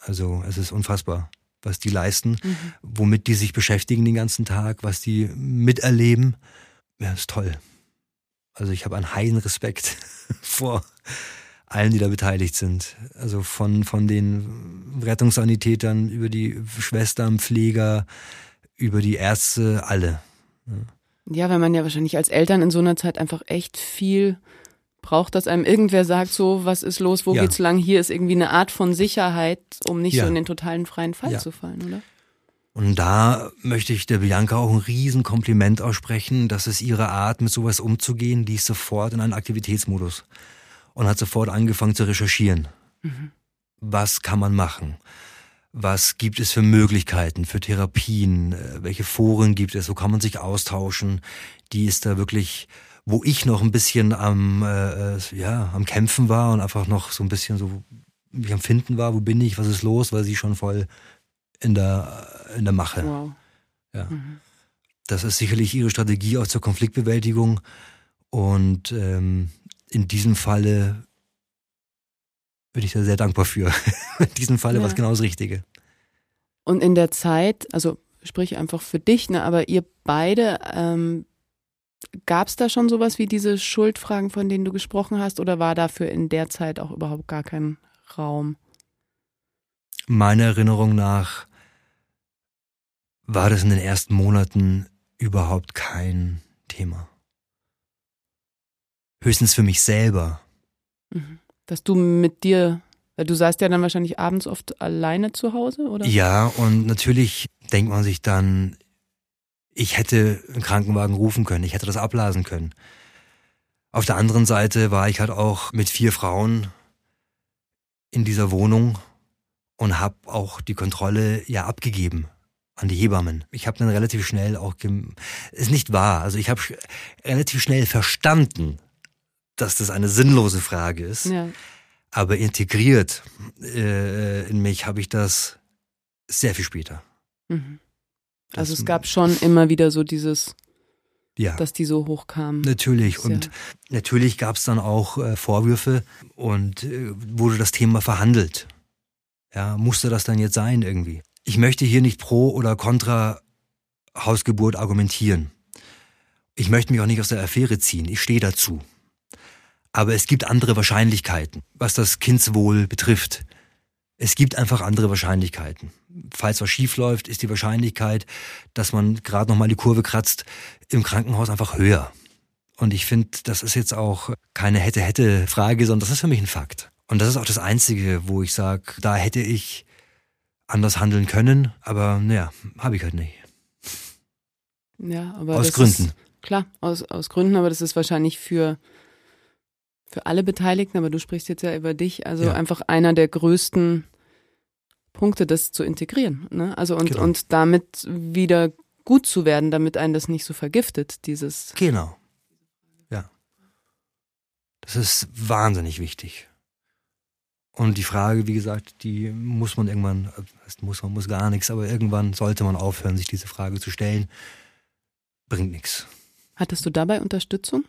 Also es ist unfassbar, was die leisten, mhm. womit die sich beschäftigen den ganzen Tag, was die miterleben. Ja, ist toll. Also ich habe einen heilen Respekt vor allen, die da beteiligt sind. Also von, von den Rettungssanitätern über die Schwestern, Pfleger, über die Ärzte, alle. Ja. Ja, weil man ja wahrscheinlich als Eltern in so einer Zeit einfach echt viel braucht, dass einem irgendwer sagt, so, was ist los, wo ja. geht's lang, hier ist irgendwie eine Art von Sicherheit, um nicht ja. so in den totalen freien Fall ja. zu fallen, oder? Und da möchte ich der Bianca auch ein Riesenkompliment aussprechen, dass es ihre Art, mit sowas umzugehen, die ist sofort in einen Aktivitätsmodus und hat sofort angefangen zu recherchieren. Mhm. Was kann man machen? was gibt es für Möglichkeiten, für Therapien, äh, welche Foren gibt es, wo kann man sich austauschen. Die ist da wirklich, wo ich noch ein bisschen am, äh, äh, ja, am Kämpfen war und einfach noch so ein bisschen so wie am Finden war, wo bin ich, was ist los, weil sie schon voll in der, in der Mache. Wow. Ja. Mhm. Das ist sicherlich ihre Strategie auch zur Konfliktbewältigung. Und ähm, in diesem Falle bin ich da sehr dankbar für. In diesem Falle ja. war es genau das Richtige. Und in der Zeit, also sprich einfach für dich, ne, aber ihr beide, ähm, gab es da schon sowas wie diese Schuldfragen, von denen du gesprochen hast, oder war dafür in der Zeit auch überhaupt gar kein Raum? Meiner Erinnerung nach war das in den ersten Monaten überhaupt kein Thema. Höchstens für mich selber. Mhm dass du mit dir, du saßt ja dann wahrscheinlich abends oft alleine zu Hause, oder? Ja, und natürlich denkt man sich dann, ich hätte einen Krankenwagen rufen können, ich hätte das abblasen können. Auf der anderen Seite war ich halt auch mit vier Frauen in dieser Wohnung und habe auch die Kontrolle ja abgegeben an die Hebammen. Ich habe dann relativ schnell auch, ist nicht wahr, also ich habe relativ schnell verstanden, dass das eine sinnlose Frage ist. Ja. Aber integriert äh, in mich habe ich das sehr viel später. Mhm. Also es gab schon immer wieder so dieses, ja. dass die so hochkamen. Natürlich. Und ja. natürlich gab es dann auch äh, Vorwürfe und äh, wurde das Thema verhandelt. Ja, musste das dann jetzt sein irgendwie? Ich möchte hier nicht pro oder contra Hausgeburt argumentieren. Ich möchte mich auch nicht aus der Affäre ziehen. Ich stehe dazu. Aber es gibt andere Wahrscheinlichkeiten, was das Kindswohl betrifft. Es gibt einfach andere Wahrscheinlichkeiten. Falls was schief läuft, ist die Wahrscheinlichkeit, dass man gerade nochmal die Kurve kratzt, im Krankenhaus einfach höher. Und ich finde, das ist jetzt auch keine hätte-hätte-Frage, sondern das ist für mich ein Fakt. Und das ist auch das Einzige, wo ich sage, da hätte ich anders handeln können, aber naja, habe ich halt nicht. Ja, aber aus Gründen. Ist, klar, aus, aus Gründen, aber das ist wahrscheinlich für für alle Beteiligten, aber du sprichst jetzt ja über dich, also ja. einfach einer der größten Punkte, das zu integrieren. Ne? Also und, genau. und damit wieder gut zu werden, damit einen das nicht so vergiftet, dieses. Genau. Ja. Das ist wahnsinnig wichtig. Und die Frage, wie gesagt, die muss man irgendwann, muss man muss gar nichts, aber irgendwann sollte man aufhören, sich diese Frage zu stellen. Bringt nichts. Hattest du dabei Unterstützung?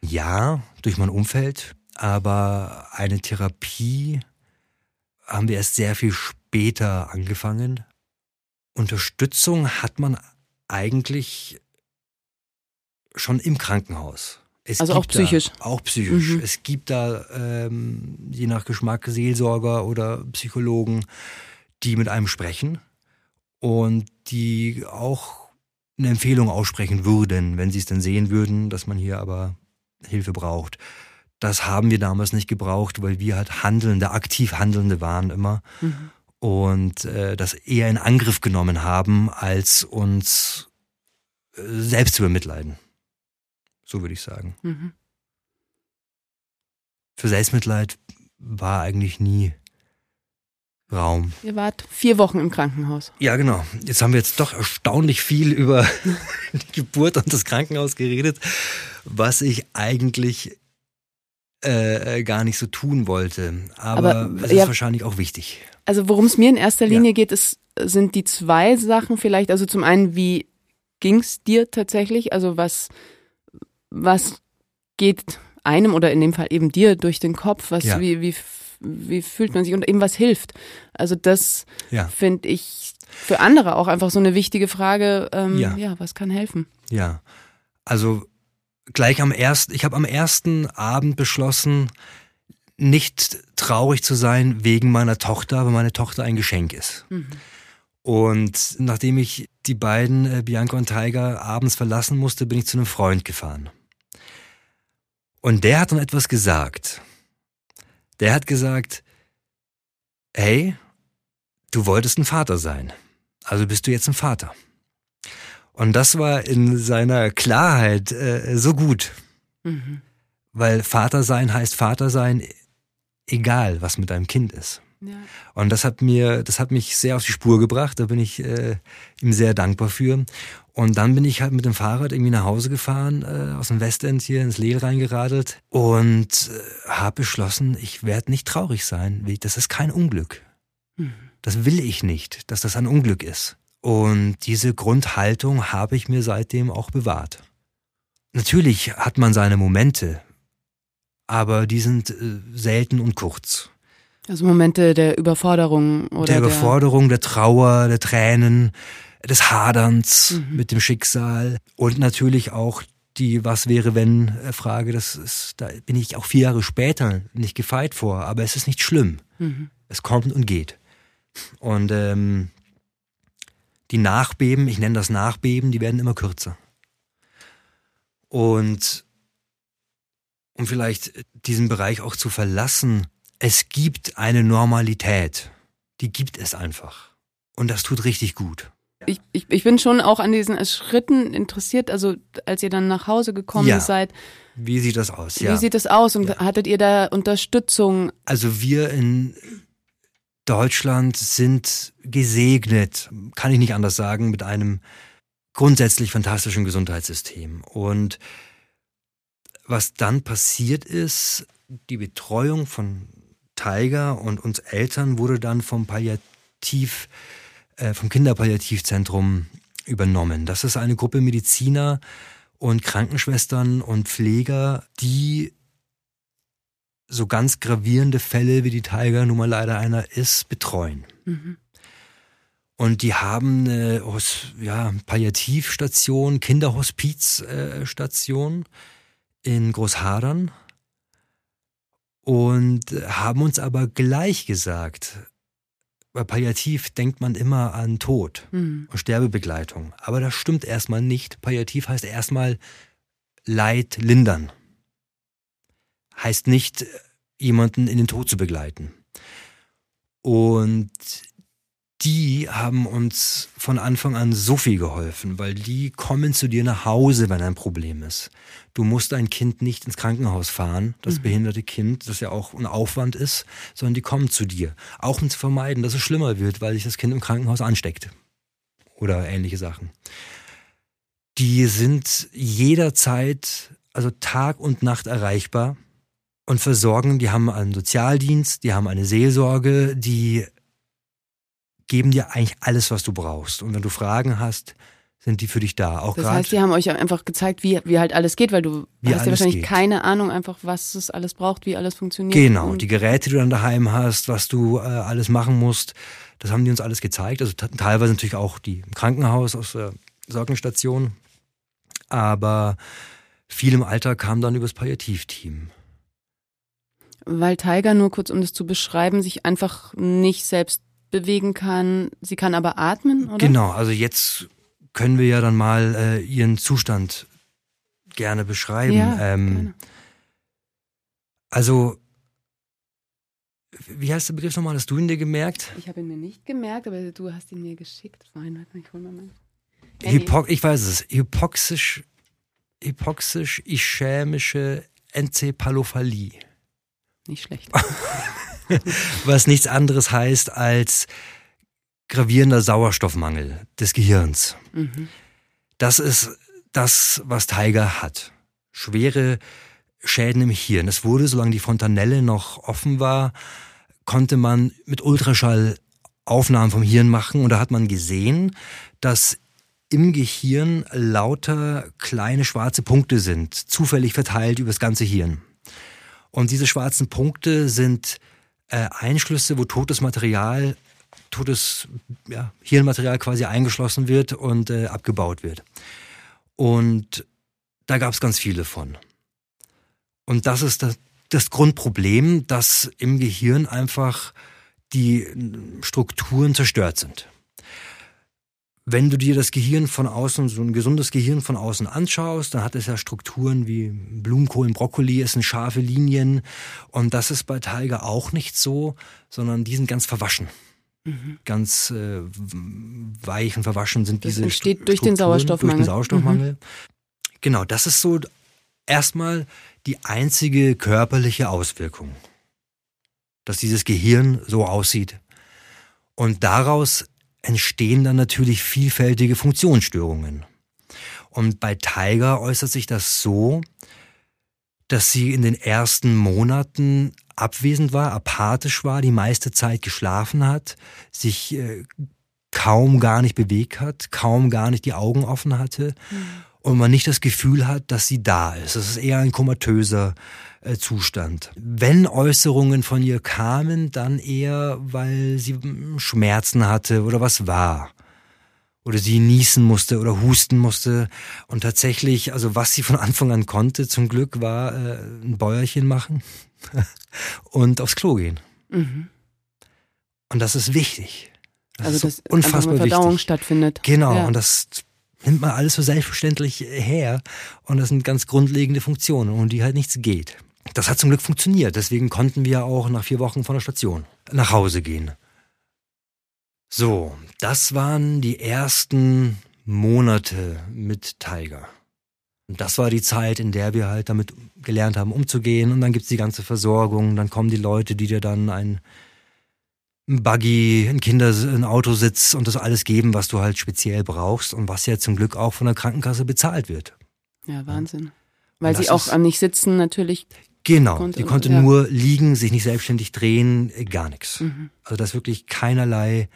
Ja, durch mein Umfeld. aber eine Therapie haben wir erst sehr viel später angefangen. Unterstützung hat man eigentlich schon im Krankenhaus. Es also auch psychisch. Da, auch psychisch. Mhm. Es gibt da ähm, je nach Geschmack Seelsorger oder Psychologen, die mit einem sprechen und die auch eine Empfehlung aussprechen würden, wenn sie es dann sehen würden, dass man hier aber Hilfe braucht. Das haben wir damals nicht gebraucht, weil wir halt Handelnde, aktiv Handelnde waren immer. Mhm. Und äh, das eher in Angriff genommen haben, als uns äh, selbst zu bemitleiden. So würde ich sagen. Mhm. Für Selbstmitleid war eigentlich nie Raum. Ihr wart vier Wochen im Krankenhaus. Ja, genau. Jetzt haben wir jetzt doch erstaunlich viel über die Geburt und das Krankenhaus geredet, was ich eigentlich äh, gar nicht so tun wollte. Aber, es ist wahrscheinlich auch wichtig. Also worum es mir in erster Linie ja. geht, ist, sind die zwei Sachen vielleicht. Also zum einen, wie ging es dir tatsächlich? Also was was geht einem oder in dem Fall eben dir durch den Kopf? Was, ja. wie, wie, wie fühlt man sich und eben was hilft? Also das ja. finde ich für andere auch einfach so eine wichtige Frage. Ähm, ja. ja, was kann helfen? Ja, also gleich am ersten, ich habe am ersten Abend beschlossen, nicht traurig zu sein wegen meiner Tochter, weil meine Tochter ein Geschenk ist. Mhm. Und nachdem ich die beiden, äh, Bianca und Tiger, abends verlassen musste, bin ich zu einem Freund gefahren. Und der hat dann etwas gesagt. Der hat gesagt, hey, du wolltest ein Vater sein. Also bist du jetzt ein Vater. Und das war in seiner Klarheit äh, so gut. Mhm. Weil Vater sein heißt Vater sein, egal was mit deinem Kind ist. Ja. Und das hat mir, das hat mich sehr auf die Spur gebracht. Da bin ich äh, ihm sehr dankbar für. Und dann bin ich halt mit dem Fahrrad irgendwie nach Hause gefahren, äh, aus dem Westend hier ins Lehl reingeradelt und äh, habe beschlossen, ich werde nicht traurig sein. Das ist kein Unglück. Mhm. Das will ich nicht, dass das ein Unglück ist. Und diese Grundhaltung habe ich mir seitdem auch bewahrt. Natürlich hat man seine Momente, aber die sind äh, selten und kurz. Also Momente der Überforderung oder der Überforderung, der, der Trauer, der Tränen, des Haderns mhm. mit dem Schicksal und natürlich auch die Was wäre wenn äh, Frage, das ist, da bin ich auch vier Jahre später nicht gefeit vor, aber es ist nicht schlimm. Mhm. Es kommt und geht. Und ähm, die Nachbeben, ich nenne das Nachbeben, die werden immer kürzer. Und um vielleicht diesen Bereich auch zu verlassen, es gibt eine Normalität. Die gibt es einfach. Und das tut richtig gut ich, ich, ich bin schon auch an diesen Schritten interessiert, also als ihr dann nach Hause gekommen ja. seid. Wie sieht das aus? Ja. Wie sieht das aus und ja. hattet ihr da Unterstützung? Also wir in Deutschland sind gesegnet, kann ich nicht anders sagen, mit einem grundsätzlich fantastischen Gesundheitssystem. Und was dann passiert ist, die Betreuung von Tiger und uns Eltern wurde dann vom Palliativ äh, vom Kinderpalliativzentrum übernommen. Das ist eine Gruppe Mediziner und Krankenschwestern und Pfleger, die so ganz gravierende Fälle, wie die Tiger nun mal leider einer ist, betreuen. Mhm. Und die haben eine ja, Palliativstation, Kinderhospizstation in Großhadern und haben uns aber gleich gesagt, bei Palliativ denkt man immer an Tod mhm. und Sterbebegleitung. Aber das stimmt erstmal nicht. Palliativ heißt erstmal Leid lindern. Heißt nicht, jemanden in den Tod zu begleiten. Und die haben uns von Anfang an so viel geholfen, weil die kommen zu dir nach Hause, wenn ein Problem ist. Du musst dein Kind nicht ins Krankenhaus fahren, das mhm. behinderte Kind, das ja auch ein Aufwand ist, sondern die kommen zu dir. Auch um zu vermeiden, dass es schlimmer wird, weil sich das Kind im Krankenhaus ansteckt. Oder ähnliche Sachen. Die sind jederzeit, also Tag und Nacht erreichbar und versorgen, die haben einen Sozialdienst, die haben eine Seelsorge, die geben dir eigentlich alles, was du brauchst. Und wenn du Fragen hast, sind die für dich da. Auch das heißt, die haben euch einfach gezeigt, wie, wie halt alles geht, weil du hast ja wahrscheinlich geht. keine Ahnung einfach, was es alles braucht, wie alles funktioniert. Genau, Und die Geräte, die du dann daheim hast, was du äh, alles machen musst, das haben die uns alles gezeigt. Also te- teilweise natürlich auch die im Krankenhaus aus der Sorgenstation. Aber viel im Alltag kam dann übers Palliativteam. weil Tiger, nur kurz um das zu beschreiben, sich einfach nicht selbst bewegen kann. Sie kann aber atmen, oder? Genau, also jetzt können wir ja dann mal äh, ihren Zustand gerne beschreiben. Ja, ähm, gerne. Also, wie heißt der Begriff nochmal? Hast du ihn dir gemerkt? Ich habe ihn mir nicht gemerkt, aber du hast ihn mir geschickt. Warte, ich hol mal meinen. Hypo ich weiß es. Hypoxisch, hypoxisch-ischämische Enzephalophalie. Nicht schlecht. Was nichts anderes heißt als gravierender Sauerstoffmangel des Gehirns. Mhm. Das ist das, was Tiger hat. Schwere Schäden im Hirn. Es wurde, solange die Fontanelle noch offen war, konnte man mit Ultraschall Aufnahmen vom Hirn machen und da hat man gesehen, dass im Gehirn lauter kleine schwarze Punkte sind, zufällig verteilt über das ganze Hirn. Und diese schwarzen Punkte sind äh, Einschlüsse, wo totes Material, totes ja, Hirnmaterial quasi eingeschlossen wird und äh, abgebaut wird. Und da gab es ganz viele von. Und das ist das, das Grundproblem, dass im Gehirn einfach die Strukturen zerstört sind. Wenn du dir das Gehirn von außen, so ein gesundes Gehirn von außen anschaust, dann hat es ja Strukturen wie Blumenkohl und Brokkoli, es sind scharfe Linien. Und das ist bei Tiger auch nicht so, sondern die sind ganz verwaschen. Ganz äh, weich und verwaschen sind Das diese entsteht Stru- durch den Strukturen, Sauerstoffmangel. Durch den Sauerstoffmangel. Genau, das ist so erstmal die einzige körperliche Auswirkung, dass dieses Gehirn so aussieht. Und daraus entstehen dann natürlich vielfältige Funktionsstörungen. Und bei Tiger äußert sich das so, dass sie in den ersten Monaten abwesend war, apathisch war, die meiste Zeit geschlafen hat, sich äh, kaum gar nicht bewegt hat, kaum gar nicht die Augen offen hatte und man nicht das Gefühl hat, dass sie da ist. Es ist eher ein komatöser Zustand. Wenn Äußerungen von ihr kamen, dann eher, weil sie mm, Schmerzen hatte oder was war. Oder sie niesen musste oder husten musste. Und tatsächlich, also was sie von Anfang an konnte, zum Glück, war äh, ein Bäuerchen machen und aufs Klo gehen. Mhm. Und das ist wichtig. Das Also, ist dass so einfach unfassbar Verdauung wichtig. stattfindet. Genau, Ja. und das nimmt man alles so selbstverständlich her. Und das sind ganz grundlegende Funktionen, um die halt nichts geht. Das hat zum Glück funktioniert. Deswegen konnten wir auch nach vier Wochen von der Station nach Hause gehen. So, das waren die ersten Monate mit Tiger. Und das war die Zeit, in der wir halt damit gelernt haben, umzugehen. Und dann gibt's die ganze Versorgung. Dann kommen die Leute, die dir dann ein Buggy, ein Kinder, ein Autositz und das alles geben, was du halt speziell brauchst und was ja zum Glück auch von der Krankenkasse bezahlt wird. Ja, Wahnsinn. Weil sie auch ist- am nicht sitzen natürlich. Genau, Konnte- die konnte ja. nur liegen, sich nicht selbstständig drehen, äh, gar nichts. Mhm. Also das ist wirklich keinerlei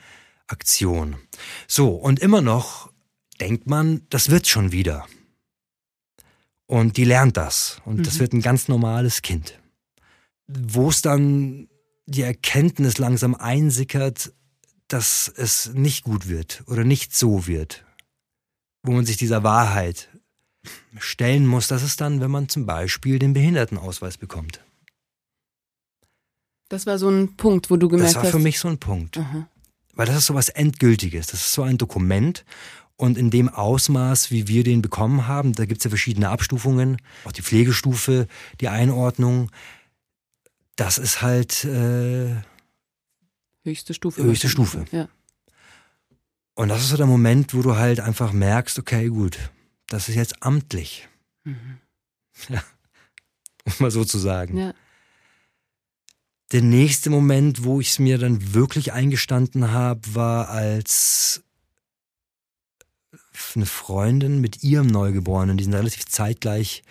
Aktion. So, und immer noch denkt man, das wird schon wieder. Und die lernt das. Und das Mhm. wird ein ganz normales Kind. Wo es dann die Erkenntnis langsam einsickert, dass es nicht gut wird oder nicht so wird. Wo man sich dieser Wahrheit stellen muss, das ist dann, wenn man zum Beispiel den Behindertenausweis bekommt. Das war so ein Punkt, wo du gemerkt Das war hast. für mich so ein Punkt. Aha. Weil das ist so was Endgültiges. Das ist so ein Dokument. Und in dem Ausmaß, wie wir den bekommen haben, da gibt's ja verschiedene Abstufungen, auch die Pflegestufe, die Einordnung, das ist halt, äh, Höchste Stufe. Höchste Stufe. Ja. und das ist so der Moment, wo du halt einfach merkst, okay, gut, das ist jetzt amtlich, Mhm. um mal so zu sagen. ja. Der nächste Moment, wo ich es mir dann wirklich eingestanden habe, war als eine Freundin mit ihrem Neugeborenen, die sind relativ zeitgleich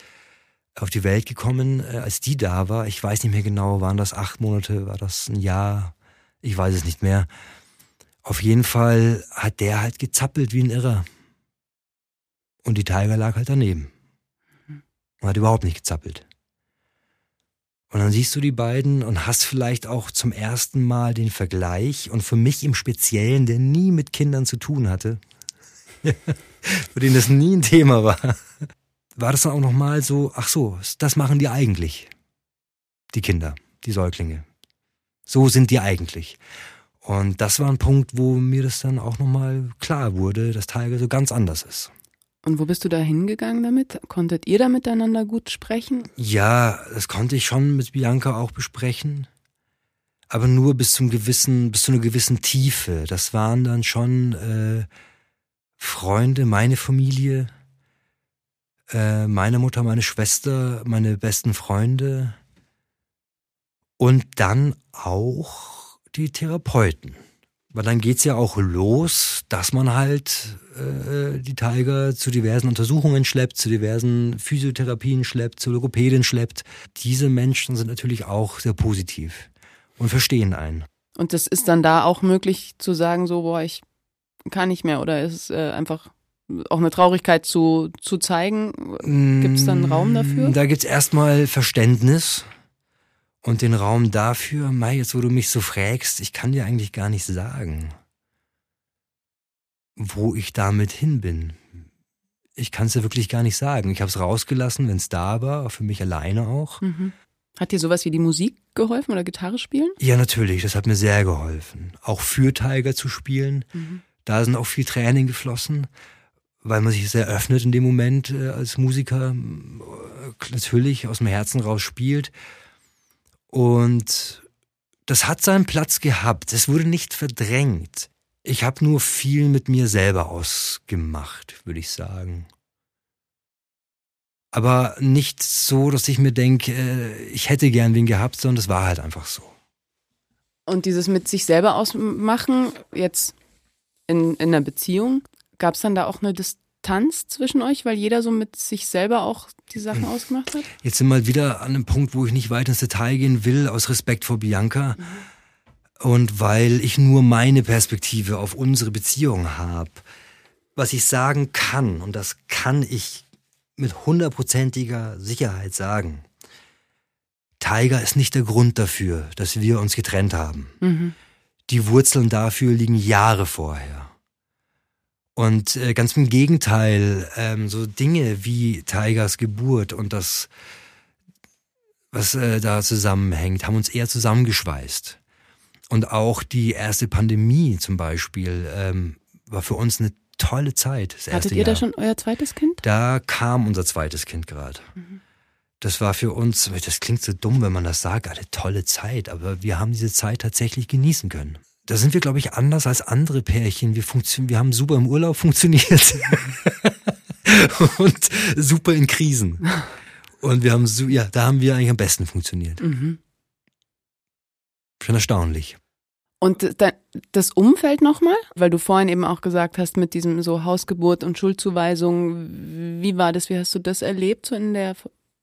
auf die Welt gekommen, äh, als die da war. Ich weiß nicht mehr genau, waren das acht Monate, war das ein Jahr? Ich weiß es nicht mehr. Auf jeden Fall hat der halt gezappelt wie ein Irrer. Und die Tiger lag halt daneben. Und hat überhaupt nicht gezappelt. Und dann siehst du die beiden und hast vielleicht auch zum ersten Mal den Vergleich und für mich im Speziellen, der nie mit Kindern zu tun hatte, für den das nie ein Thema war, war das dann auch nochmal so, ach so, das machen die eigentlich. Die Kinder, die Säuglinge. So sind die eigentlich. Und das war ein Punkt, wo mir das dann auch nochmal klar wurde, dass Tiger so ganz anders ist. Und wo bist du da hingegangen damit? Konntet ihr da miteinander gut sprechen? Ja, das konnte ich schon mit Bianca auch besprechen. Aber nur bis zum gewissen, bis zu einer gewissen Tiefe. Das waren dann schon äh, Freunde, meine Familie, äh, meine Mutter, meine Schwester, meine besten Freunde und dann auch die Therapeuten. Weil dann geht's ja auch los, dass man halt äh, die Tiger zu diversen Untersuchungen schleppt, zu diversen Physiotherapien schleppt, zu Logopäden schleppt. Diese Menschen sind natürlich auch sehr positiv und verstehen einen. Und das ist dann da auch möglich zu sagen, so, boah, ich kann nicht mehr oder ist es äh, einfach auch eine Traurigkeit zu, zu zeigen? Gibt es dann Raum dafür? Da gibt's erstmal Verständnis und den Raum dafür, Mai, jetzt wo du mich so fragst, ich kann dir eigentlich gar nicht sagen, wo ich damit hin bin. Ich kann es dir wirklich gar nicht sagen. Ich habe es rausgelassen, wenn es da war, für mich alleine auch. Mhm. Hat dir sowas wie die Musik geholfen oder Gitarre spielen? Ja, natürlich, das hat mir sehr geholfen. Auch für Tiger zu spielen. Mhm. Da sind auch viel Training geflossen, weil man sich sehr öffnet in dem Moment äh, als Musiker, äh, natürlich aus dem Herzen raus spielt. Und das hat seinen Platz gehabt. Es wurde nicht verdrängt. Ich habe nur viel mit mir selber ausgemacht, würde ich sagen. Aber nicht so, dass ich mir denke, äh, ich hätte gern wen gehabt, sondern es war halt einfach so. Und dieses mit sich selber ausmachen, jetzt in, in einer Beziehung, gab es dann da auch eine Distanz? Distanz zwischen euch, weil jeder so mit sich selber auch die Sachen mhm. ausgemacht hat? Jetzt sind wir wieder an einem Punkt, wo ich nicht weiter ins Detail gehen will, aus Respekt vor Bianca. Mhm. Und weil ich nur meine Perspektive auf unsere Beziehung habe. Was ich sagen kann, und das kann ich mit hundertprozentiger Sicherheit sagen, Tiger ist nicht der Grund dafür, dass wir uns getrennt haben. Mhm. Die Wurzeln dafür liegen Jahre vorher. Und äh, ganz im Gegenteil, ähm, so Dinge wie Tigers Geburt und das, was äh, da zusammenhängt, haben uns eher zusammengeschweißt. Und auch die erste Pandemie zum Beispiel ähm, war für uns eine tolle Zeit. Das Hattet ihr Jahr. da schon euer zweites Kind? Da kam unser zweites Kind gerade. Mhm. Das war für uns, das klingt so dumm, wenn man das sagt, eine tolle Zeit, aber wir haben diese Zeit tatsächlich genießen können da sind wir, glaube ich, anders als andere Pärchen. Wir, funktionieren, wir haben super im Urlaub funktioniert und super in Krisen. Und wir haben so, ja, da haben wir eigentlich am besten funktioniert. Mhm. Schon erstaunlich. Und das Umfeld nochmal, weil du vorhin eben auch gesagt hast, mit diesem so Hausgeburt und Schuldzuweisung, wie war das? Wie hast du das erlebt, so in der,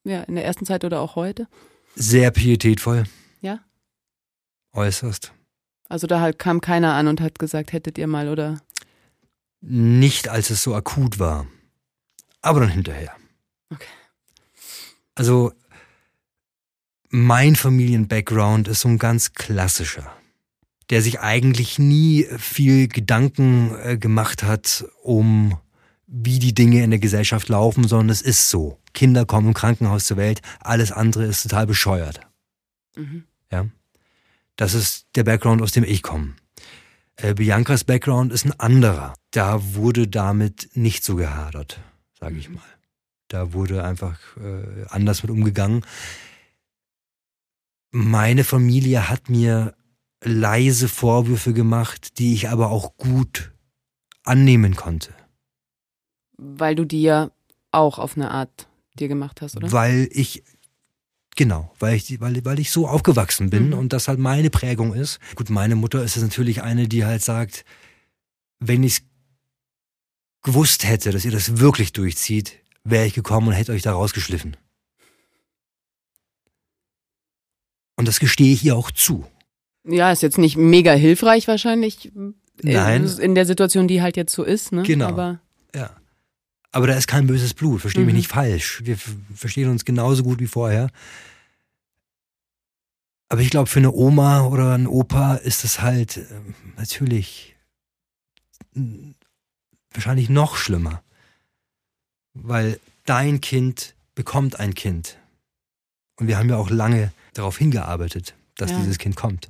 ja, in der ersten Zeit oder auch heute? Sehr pietätvoll. Ja. Äußerst. Also da halt kam keiner an und hat gesagt, hättet ihr mal oder? Nicht als es so akut war. Aber dann hinterher. Okay. Also mein Familien-Background ist so ein ganz klassischer, der sich eigentlich nie viel Gedanken äh, gemacht hat, um wie die Dinge in der Gesellschaft laufen, sondern es ist so. Kinder kommen im Krankenhaus zur Welt, alles andere ist total bescheuert. Mhm. Ja. Das ist der Background, aus dem ich komme. Äh, Biancas Background ist ein anderer. Da wurde damit nicht so gehadert, sage ich mhm. mal. Da wurde einfach äh, anders mit umgegangen. Meine Familie hat mir leise Vorwürfe gemacht, die ich aber auch gut annehmen konnte. Weil du die ja auch auf eine Art dir gemacht hast, oder? Weil ich Genau, weil ich, weil, weil ich so aufgewachsen bin mhm. und das halt meine Prägung ist. Gut, meine Mutter ist es natürlich eine, die halt sagt, wenn ich gewusst hätte, dass ihr das wirklich durchzieht, wäre ich gekommen und hätte euch da rausgeschliffen. Und das gestehe ich ihr auch zu. Ja, ist jetzt nicht mega hilfreich wahrscheinlich. Nein. In der Situation, die halt jetzt so ist, ne? Genau. Aber ja. Aber da ist kein böses Blut, verstehe mhm. mich nicht falsch. Wir verstehen uns genauso gut wie vorher. Aber ich glaube, für eine Oma oder einen Opa ist es halt äh, natürlich wahrscheinlich noch schlimmer. Weil dein Kind bekommt ein Kind. Und wir haben ja auch lange darauf hingearbeitet, dass ja. dieses Kind kommt.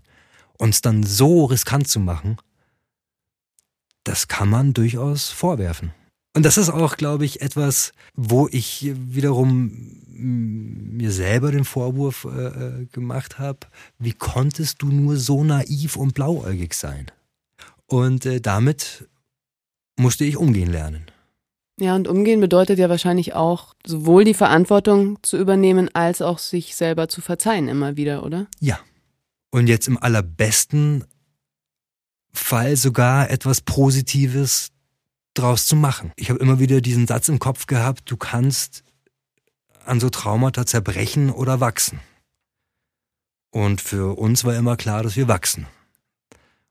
Uns dann so riskant zu machen, das kann man durchaus vorwerfen. Und das ist auch, glaube ich, etwas, wo ich wiederum mir selber den Vorwurf äh, äh, gemacht habe, wie konntest du nur so naiv und blauäugig sein? Und äh, damit musste ich umgehen lernen. Ja, und umgehen bedeutet ja wahrscheinlich auch, sowohl die Verantwortung zu übernehmen, als auch sich selber zu verzeihen immer wieder, oder? Ja. Und jetzt im allerbesten Fall sogar etwas Positives draus zu machen. Ich habe immer wieder diesen Satz im Kopf gehabt, du kannst an so Traumata zerbrechen oder wachsen. Und für uns war immer klar, dass wir wachsen.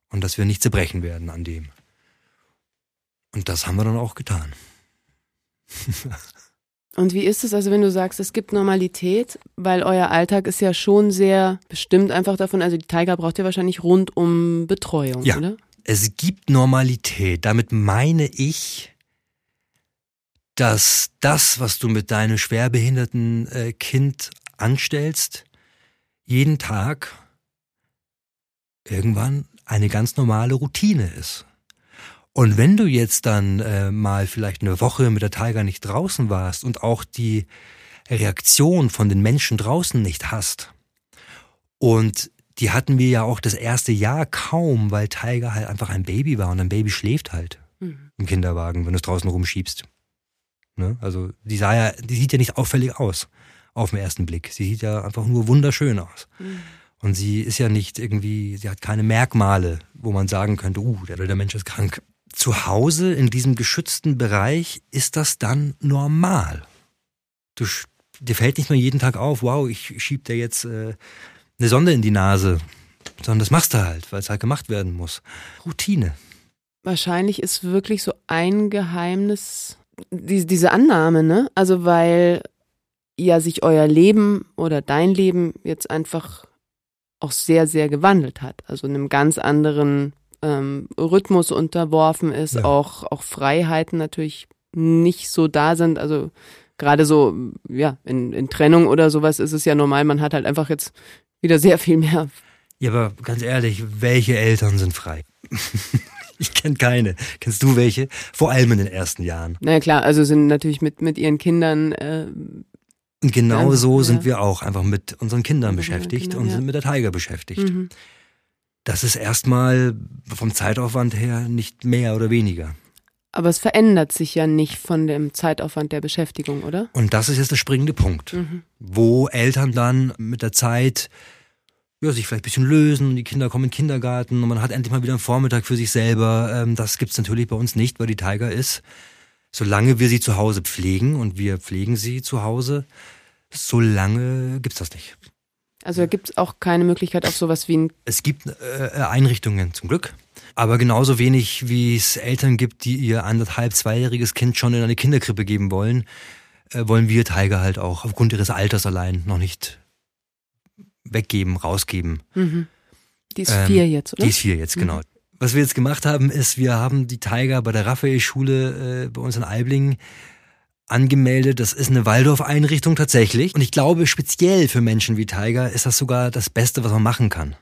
Und dass wir nicht zerbrechen werden an dem. Und das haben wir dann auch getan. Und wie ist es also, wenn du sagst, es gibt Normalität, weil euer Alltag ist ja schon sehr bestimmt einfach davon, also die Tiger braucht ihr wahrscheinlich rund um Betreuung, ja. oder? Es gibt Normalität. Damit meine ich, dass das, was du mit deinem schwerbehinderten äh, Kind anstellst, jeden Tag irgendwann eine ganz normale Routine ist. Und wenn du jetzt dann äh, mal vielleicht eine Woche mit der Tiger nicht draußen warst und auch die Reaktion von den Menschen draußen nicht hast und die hatten wir ja auch das erste Jahr kaum, weil Tiger halt einfach ein Baby war und ein Baby schläft halt mhm. im Kinderwagen, wenn du es draußen rumschiebst. Ne? Also die sah ja, die sieht ja nicht auffällig aus auf den ersten Blick. Sie sieht ja einfach nur wunderschön aus. Mhm. Und sie ist ja nicht irgendwie, sie hat keine Merkmale, wo man sagen könnte, uh, der, der Mensch ist krank. Zu Hause in diesem geschützten Bereich ist das dann normal. Du, dir fällt nicht mehr jeden Tag auf, wow, ich schieb dir jetzt äh, eine Sonde in die Nase, sondern das machst du halt, weil es halt gemacht werden muss. Routine. Wahrscheinlich ist wirklich so ein Geheimnis die, diese Annahme, ne? Also weil ja sich euer Leben oder dein Leben jetzt einfach auch sehr, sehr gewandelt hat. Also einem ganz anderen ähm, Rhythmus unterworfen ist, ja. auch, auch Freiheiten natürlich nicht so da sind. Also gerade so, ja, in, in Trennung oder sowas ist es ja normal, man hat halt einfach jetzt wieder sehr viel mehr. Ja, aber ganz ehrlich, welche Eltern sind frei? ich kenne keine. Kennst du welche? Vor allem in den ersten Jahren. Na naja, klar, also sind natürlich mit, mit ihren Kindern. Äh, und genau ja, so sind wir auch einfach mit unseren Kindern beschäftigt Kindern, und sind mit der Tiger beschäftigt. Mhm. Das ist erstmal vom Zeitaufwand her nicht mehr oder weniger. Aber es verändert sich ja nicht von dem Zeitaufwand der Beschäftigung, oder? Und das ist jetzt der springende Punkt, mhm. wo Eltern dann mit der Zeit ja, sich vielleicht ein bisschen lösen und die Kinder kommen in den Kindergarten und man hat endlich mal wieder einen Vormittag für sich selber. Ähm, das gibt's natürlich bei uns nicht, weil die Tiger ist, solange wir sie zu Hause pflegen und wir pflegen sie zu Hause, solange gibt's das nicht. Also gibt es auch keine Möglichkeit auf sowas wie ein. Es gibt äh, Einrichtungen zum Glück. Aber genauso wenig, wie es Eltern gibt, die ihr anderthalb, zweijähriges Kind schon in eine Kinderkrippe geben wollen, äh, wollen wir Tiger halt auch aufgrund ihres Alters allein noch nicht weggeben, rausgeben. Mhm. Die ist ähm, vier jetzt, oder? Die ist vier jetzt, genau. Mhm. Was wir jetzt gemacht haben, ist, wir haben die Tiger bei der Raphael-Schule äh, bei uns in Eiblingen angemeldet. Das ist eine Waldorf-Einrichtung tatsächlich. Und ich glaube, speziell für Menschen wie Tiger ist das sogar das Beste, was man machen kann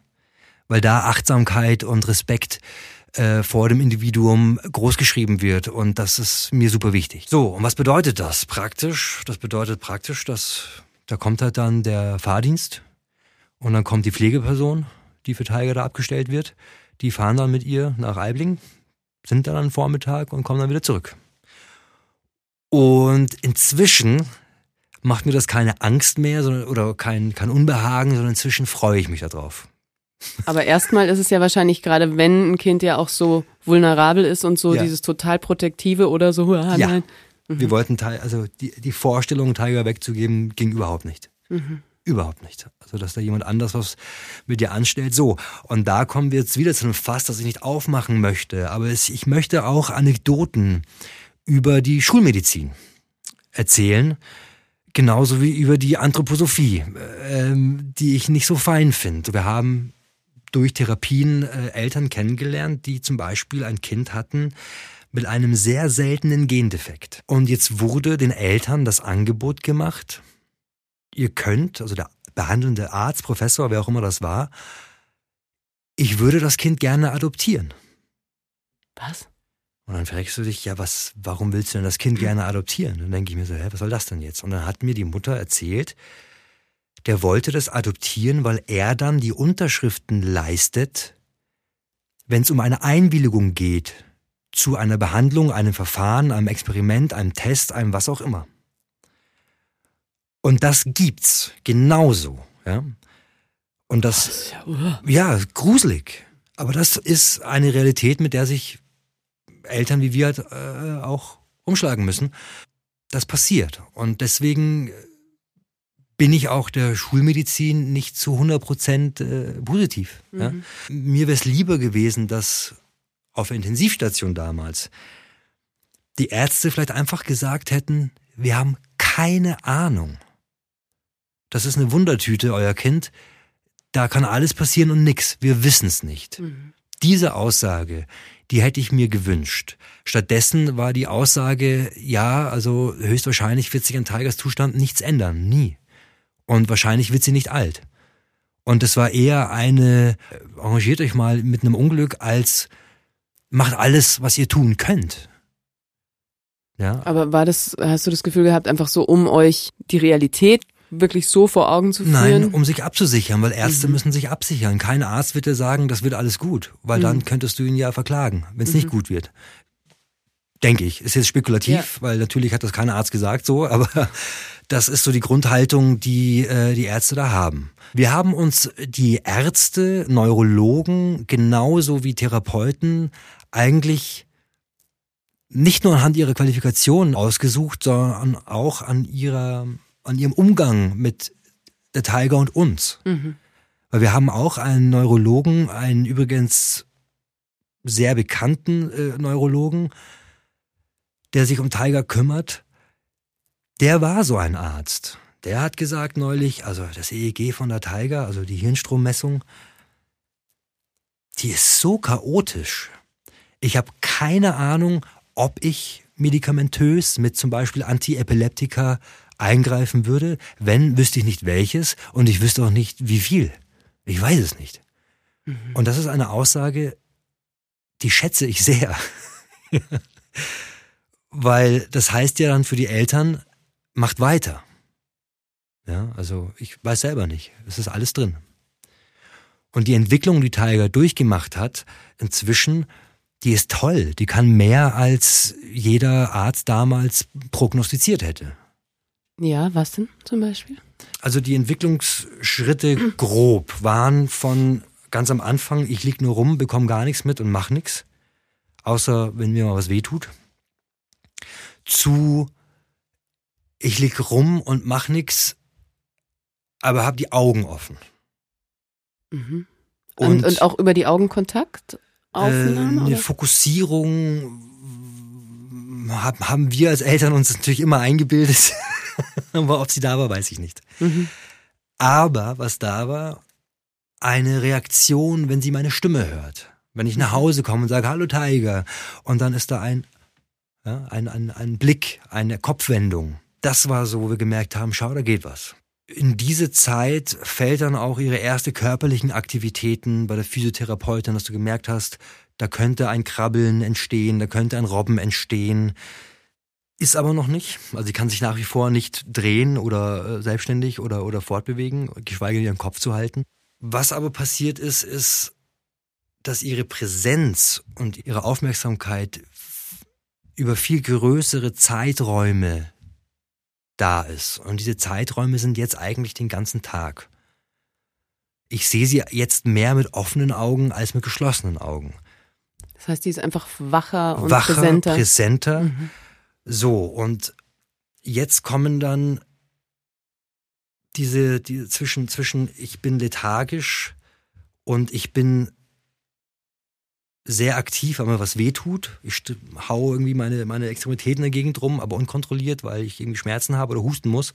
weil da Achtsamkeit und Respekt äh, vor dem Individuum großgeschrieben wird und das ist mir super wichtig. So, und was bedeutet das praktisch? Das bedeutet praktisch, dass da kommt halt dann der Fahrdienst und dann kommt die Pflegeperson, die für Tiger da abgestellt wird. Die fahren dann mit ihr nach Eibling, sind dann am Vormittag und kommen dann wieder zurück. Und inzwischen macht mir das keine Angst mehr sondern, oder kein, kein Unbehagen, sondern inzwischen freue ich mich darauf. Aber erstmal ist es ja wahrscheinlich gerade, wenn ein Kind ja auch so vulnerabel ist und so ja. dieses total protektive oder so. Ah, ja. Mhm. Wir wollten, also die, die Vorstellung, Tiger wegzugeben, ging überhaupt nicht. Mhm. Überhaupt nicht. Also, dass da jemand anders was mit dir anstellt. So. Und da kommen wir jetzt wieder zu einem Fass, das ich nicht aufmachen möchte. Aber es, ich möchte auch Anekdoten über die Schulmedizin erzählen, genauso wie über die Anthroposophie, ähm, die ich nicht so fein finde. Wir haben durch Therapien äh, Eltern kennengelernt, die zum Beispiel ein Kind hatten mit einem sehr seltenen Gendefekt. Und jetzt wurde den Eltern das Angebot gemacht, ihr könnt, also der behandelnde Arzt, Professor, wer auch immer das war, ich würde das Kind gerne adoptieren. Was? Und dann fragst du dich, ja, was, warum willst du denn das Kind gerne adoptieren? Dann denke ich mir so, hä, was soll das denn jetzt? Und dann hat mir die Mutter erzählt, der wollte das adoptieren, weil er dann die Unterschriften leistet, wenn es um eine Einwilligung geht zu einer Behandlung, einem Verfahren, einem Experiment, einem Test, einem was auch immer. Und das gibt's genauso, ja. Und das, das ist ja, ja, gruselig. Aber das ist eine Realität, mit der sich Eltern wie wir halt, äh, auch umschlagen müssen. Das passiert. Und deswegen bin ich auch der Schulmedizin nicht zu 100 Prozent äh, positiv. Mhm. Ja? Mir wäre es lieber gewesen, dass auf der Intensivstation damals die Ärzte vielleicht einfach gesagt hätten, wir haben keine Ahnung. Das ist eine Wundertüte, euer Kind da kann alles passieren und nix. Wir wissen es nicht. Mhm. Diese Aussage, die hätte ich mir gewünscht. Stattdessen war die Aussage, ja, also höchstwahrscheinlich wird sich an Tigers Zustand nichts ändern. Nie. Und wahrscheinlich wird sie nicht alt. Und es war eher eine, arrangiert euch mal mit einem Unglück, als macht alles, was ihr tun könnt. Ja. Aber war das, hast du das Gefühl gehabt, einfach so, um euch die Realität wirklich so vor Augen zu führen? Nein, um sich abzusichern, weil Ärzte mhm. müssen sich absichern. Kein Arzt wird dir sagen, das wird alles gut, weil mhm. dann könntest du ihn ja verklagen, wenn es mhm. nicht gut wird. Denke ich. Ist jetzt spekulativ, ja. weil natürlich hat das kein Arzt gesagt so, aber das ist so die Grundhaltung, die äh, die Ärzte da haben. Wir haben uns die Ärzte, Neurologen genauso wie Therapeuten eigentlich nicht nur anhand ihrer Qualifikation ausgesucht, sondern auch an ihrer an ihrem Umgang mit der Tiger und uns. Mhm. Weil wir haben auch einen Neurologen, einen übrigens sehr bekannten äh, Neurologen, der sich um Tiger kümmert. Der war so ein Arzt. Der hat gesagt neulich, also das EEG von der Tiger, also die Hirnstrommessung, die ist so chaotisch. Ich habe keine Ahnung, ob ich medikamentös mit zum Beispiel Antiepileptika eingreifen würde. Wenn, wüsste ich nicht welches und ich wüsste auch nicht wie viel. Ich weiß es nicht. Mhm. Und das ist eine Aussage, die schätze ich sehr. Weil das heißt ja dann für die Eltern, macht weiter. Ja, also ich weiß selber nicht. Es ist alles drin. Und die Entwicklung, die Tiger durchgemacht hat, inzwischen, die ist toll. Die kann mehr als jeder Arzt damals prognostiziert hätte. Ja, was denn zum Beispiel? Also die Entwicklungsschritte grob waren von ganz am Anfang, ich lieg nur rum, bekomme gar nichts mit und mach nichts, außer wenn mir mal was wehtut, zu ich lieg rum und mach nichts, aber hab die Augen offen. Mhm. Und, und, und, auch über die Augenkontakt? Aufnahme, äh, eine Fokussierung haben wir als Eltern uns natürlich immer eingebildet. Aber ob sie da war, weiß ich nicht. Mhm. Aber was da war, eine Reaktion, wenn sie meine Stimme hört. Wenn ich nach mhm. Hause komme und sage, hallo Tiger. Und dann ist da ein, ja, ein, ein, ein Blick, eine Kopfwendung. Das war so, wo wir gemerkt haben, schau, da geht was. In diese Zeit fällt dann auch ihre erste körperlichen Aktivitäten bei der Physiotherapeutin, dass du gemerkt hast, da könnte ein Krabbeln entstehen, da könnte ein Robben entstehen. Ist aber noch nicht. Also sie kann sich nach wie vor nicht drehen oder äh, selbstständig oder, oder fortbewegen, geschweige denn ihren Kopf zu halten. Was aber passiert ist, ist, dass ihre Präsenz und ihre Aufmerksamkeit über viel größere Zeiträume da ist. Und diese Zeiträume sind jetzt eigentlich den ganzen Tag. Ich sehe sie jetzt mehr mit offenen Augen als mit geschlossenen Augen. Das heißt, die ist einfach wacher und wacher, präsenter. präsenter. Mhm. So, und jetzt kommen dann diese, die zwischen, zwischen ich bin lethargisch und ich bin sehr aktiv, weil mir was wehtut. Ich hau irgendwie meine, meine Extremitäten in der Gegend rum, aber unkontrolliert, weil ich irgendwie Schmerzen habe oder husten muss.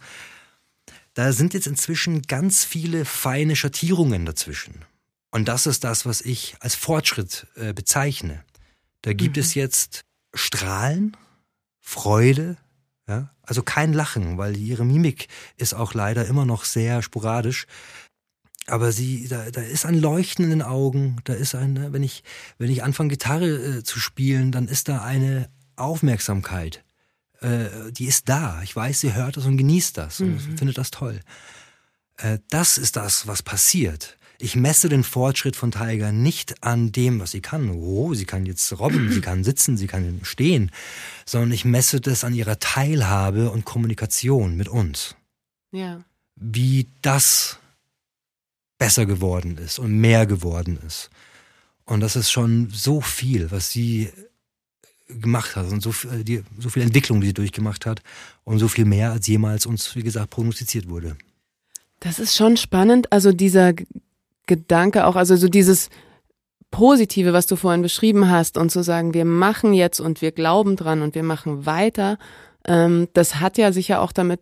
Da sind jetzt inzwischen ganz viele feine Schattierungen dazwischen. Und das ist das, was ich als Fortschritt äh, bezeichne. Da gibt mhm. es jetzt Strahlen, Freude, ja, also kein Lachen, weil ihre Mimik ist auch leider immer noch sehr sporadisch. Aber sie, da, da ist ein Leuchten in den Augen, da ist ein, ne, wenn ich, wenn ich anfange Gitarre äh, zu spielen, dann ist da eine Aufmerksamkeit. Äh, die ist da. Ich weiß, sie hört das und genießt das mhm. und findet das toll. Äh, das ist das, was passiert. Ich messe den Fortschritt von Tiger nicht an dem, was sie kann. Oh, sie kann jetzt robben, sie kann sitzen, sie kann stehen, sondern ich messe das an ihrer Teilhabe und Kommunikation mit uns. Ja. Wie das besser geworden ist und mehr geworden ist. Und das ist schon so viel, was sie gemacht hat und so, die, so viel Entwicklung, die sie durchgemacht hat und so viel mehr, als jemals uns, wie gesagt, prognostiziert wurde. Das ist schon spannend. Also dieser Gedanke auch, also so dieses Positive, was du vorhin beschrieben hast und zu sagen, wir machen jetzt und wir glauben dran und wir machen weiter, ähm, das hat ja sicher auch damit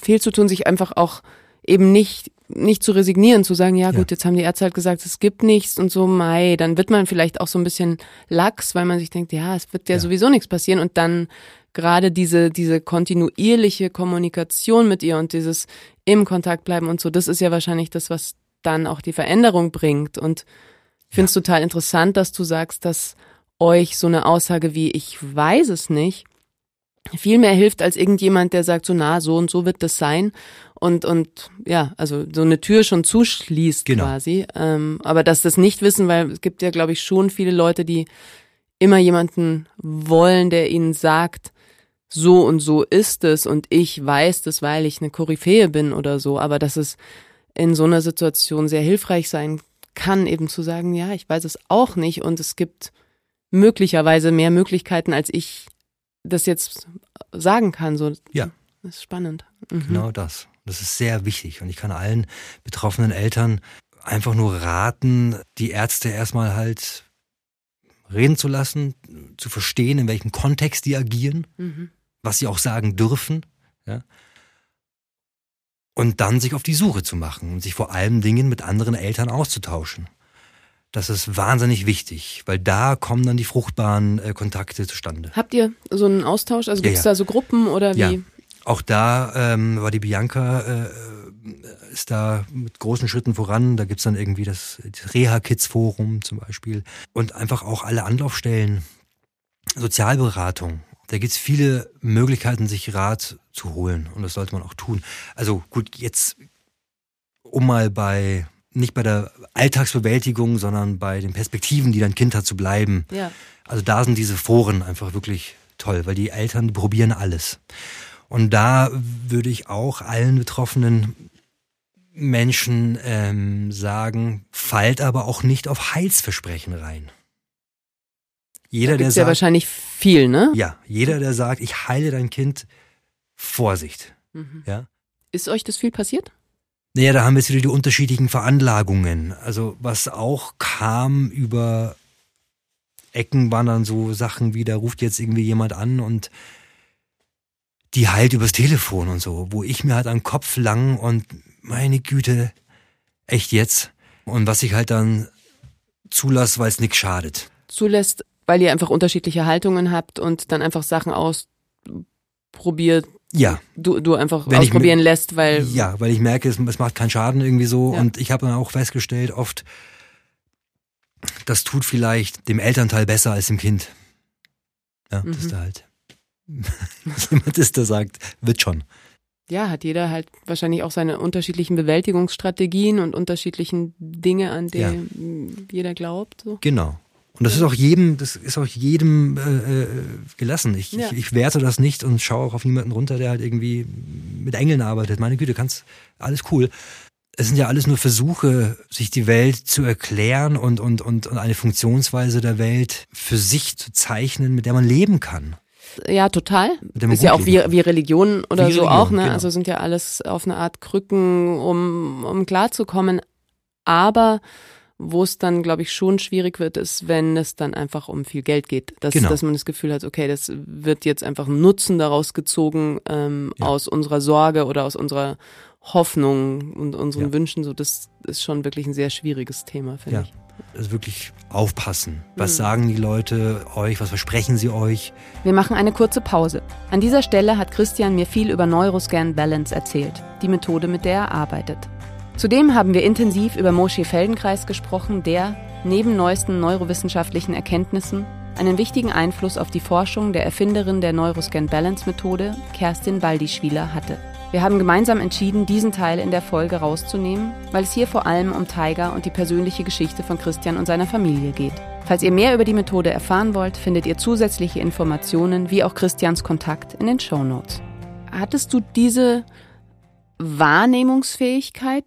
viel zu tun, sich einfach auch eben nicht nicht zu resignieren, zu sagen, ja gut, ja. jetzt haben die Ärzte halt gesagt, es gibt nichts und so, mei, dann wird man vielleicht auch so ein bisschen lax, weil man sich denkt, ja, es wird ja, ja. sowieso nichts passieren und dann gerade diese, diese kontinuierliche Kommunikation mit ihr und dieses im Kontakt bleiben und so, das ist ja wahrscheinlich das, was dann auch die Veränderung bringt. Und ich finde es ja. total interessant, dass du sagst, dass euch so eine Aussage wie ich weiß es nicht viel mehr hilft als irgendjemand, der sagt so, na, so und so wird das sein und und ja, also so eine Tür schon zuschließt genau. quasi. Ähm, aber dass das nicht wissen, weil es gibt ja, glaube ich, schon viele Leute, die immer jemanden wollen, der ihnen sagt, so und so ist es und ich weiß das, weil ich eine Koryphäe bin oder so. Aber dass es in so einer Situation sehr hilfreich sein kann, eben zu sagen, ja, ich weiß es auch nicht und es gibt möglicherweise mehr Möglichkeiten, als ich das jetzt sagen kann. So, ja. Das ist spannend. Mhm. Genau das. Das ist sehr wichtig. Und ich kann allen betroffenen Eltern einfach nur raten, die Ärzte erstmal halt reden zu lassen, zu verstehen, in welchem Kontext die agieren, mhm. was sie auch sagen dürfen. Ja? Und dann sich auf die Suche zu machen und sich vor allen Dingen mit anderen Eltern auszutauschen. Das ist wahnsinnig wichtig, weil da kommen dann die fruchtbaren äh, Kontakte zustande. Habt ihr so einen Austausch? Also gibt es ja, ja. da so Gruppen oder wie? Ja. Auch da ähm, war die Bianca, äh, ist da mit großen Schritten voran. Da gibt's dann irgendwie das, das Reha-Kids-Forum zum Beispiel. Und einfach auch alle Anlaufstellen, Sozialberatung. Da gibt's viele Möglichkeiten, sich Rat zu holen. Und das sollte man auch tun. Also gut, jetzt um mal bei nicht bei der Alltagsbewältigung, sondern bei den Perspektiven, die dein Kind hat, zu bleiben. Ja. Also da sind diese Foren einfach wirklich toll, weil die Eltern die probieren alles. Und da würde ich auch allen betroffenen Menschen ähm, sagen, fallt aber auch nicht auf Heilsversprechen rein. Jeder, der sagt, ja wahrscheinlich viel, ne? Ja, jeder, der sagt, ich heile dein Kind, Vorsicht. Mhm. Ja. Ist euch das viel passiert? Naja, da haben wir jetzt wieder die unterschiedlichen Veranlagungen. Also was auch kam über Ecken waren dann so Sachen wie, da ruft jetzt irgendwie jemand an und die heilt übers Telefon und so, wo ich mir halt an den Kopf lang und meine Güte, echt jetzt. Und was ich halt dann zulasse, weil es nichts schadet. Zulässt, weil ihr einfach unterschiedliche Haltungen habt und dann einfach Sachen ausprobiert, ja. Du, du einfach Wenn ausprobieren ich, lässt, weil. Ja, weil ich merke, es, es macht keinen Schaden irgendwie so. Ja. Und ich habe dann auch festgestellt, oft, das tut vielleicht dem Elternteil besser als dem Kind. Ja, mhm. das ist da halt. jemand ist, der sagt, wird schon. Ja, hat jeder halt wahrscheinlich auch seine unterschiedlichen Bewältigungsstrategien und unterschiedlichen Dinge, an die ja. jeder glaubt. So. Genau. Und das ist auch jedem, das ist auch jedem äh, äh, gelassen. Ich, ja. ich, ich werte das nicht und schaue auch auf niemanden runter, der halt irgendwie mit Engeln arbeitet. Meine Güte, kannst alles cool. Es sind ja alles nur Versuche, sich die Welt zu erklären und, und, und, und eine Funktionsweise der Welt für sich zu zeichnen, mit der man leben kann. Ja, total. Ist ja auch wie, wie Religion oder wie so Religion, auch, ne? Genau. Also sind ja alles auf eine Art Krücken, um, um klarzukommen. Aber Wo es dann, glaube ich, schon schwierig wird, ist, wenn es dann einfach um viel Geld geht. Dass, Genau. dass man das Gefühl hat, okay, das wird jetzt einfach ein Nutzen daraus gezogen ähm, Ja. aus unserer Sorge oder aus unserer Hoffnung und unseren Ja. Wünschen. So, das ist schon wirklich ein sehr schwieriges Thema, finde Ja. ich. Also wirklich aufpassen. Was Mhm. sagen die Leute euch? Was versprechen sie euch? Wir machen eine kurze Pause. An dieser Stelle hat Christian mir viel über Neuroscan Balance erzählt, die Methode, mit der er arbeitet. Zudem haben wir intensiv über Moshe Feldenkreis gesprochen, der, neben neuesten neurowissenschaftlichen Erkenntnissen, einen wichtigen Einfluss auf die Forschung der Erfinderin der Neuroscan Balance Methode, Kerstin Baldischwiler, hatte. Wir haben gemeinsam entschieden, diesen Teil in der Folge rauszunehmen, weil es hier vor allem um Tiger und die persönliche Geschichte von Christian und seiner Familie geht. Falls ihr mehr über die Methode erfahren wollt, findet ihr zusätzliche Informationen wie auch Christians Kontakt in den Shownotes. Hattest du diese Wahrnehmungsfähigkeit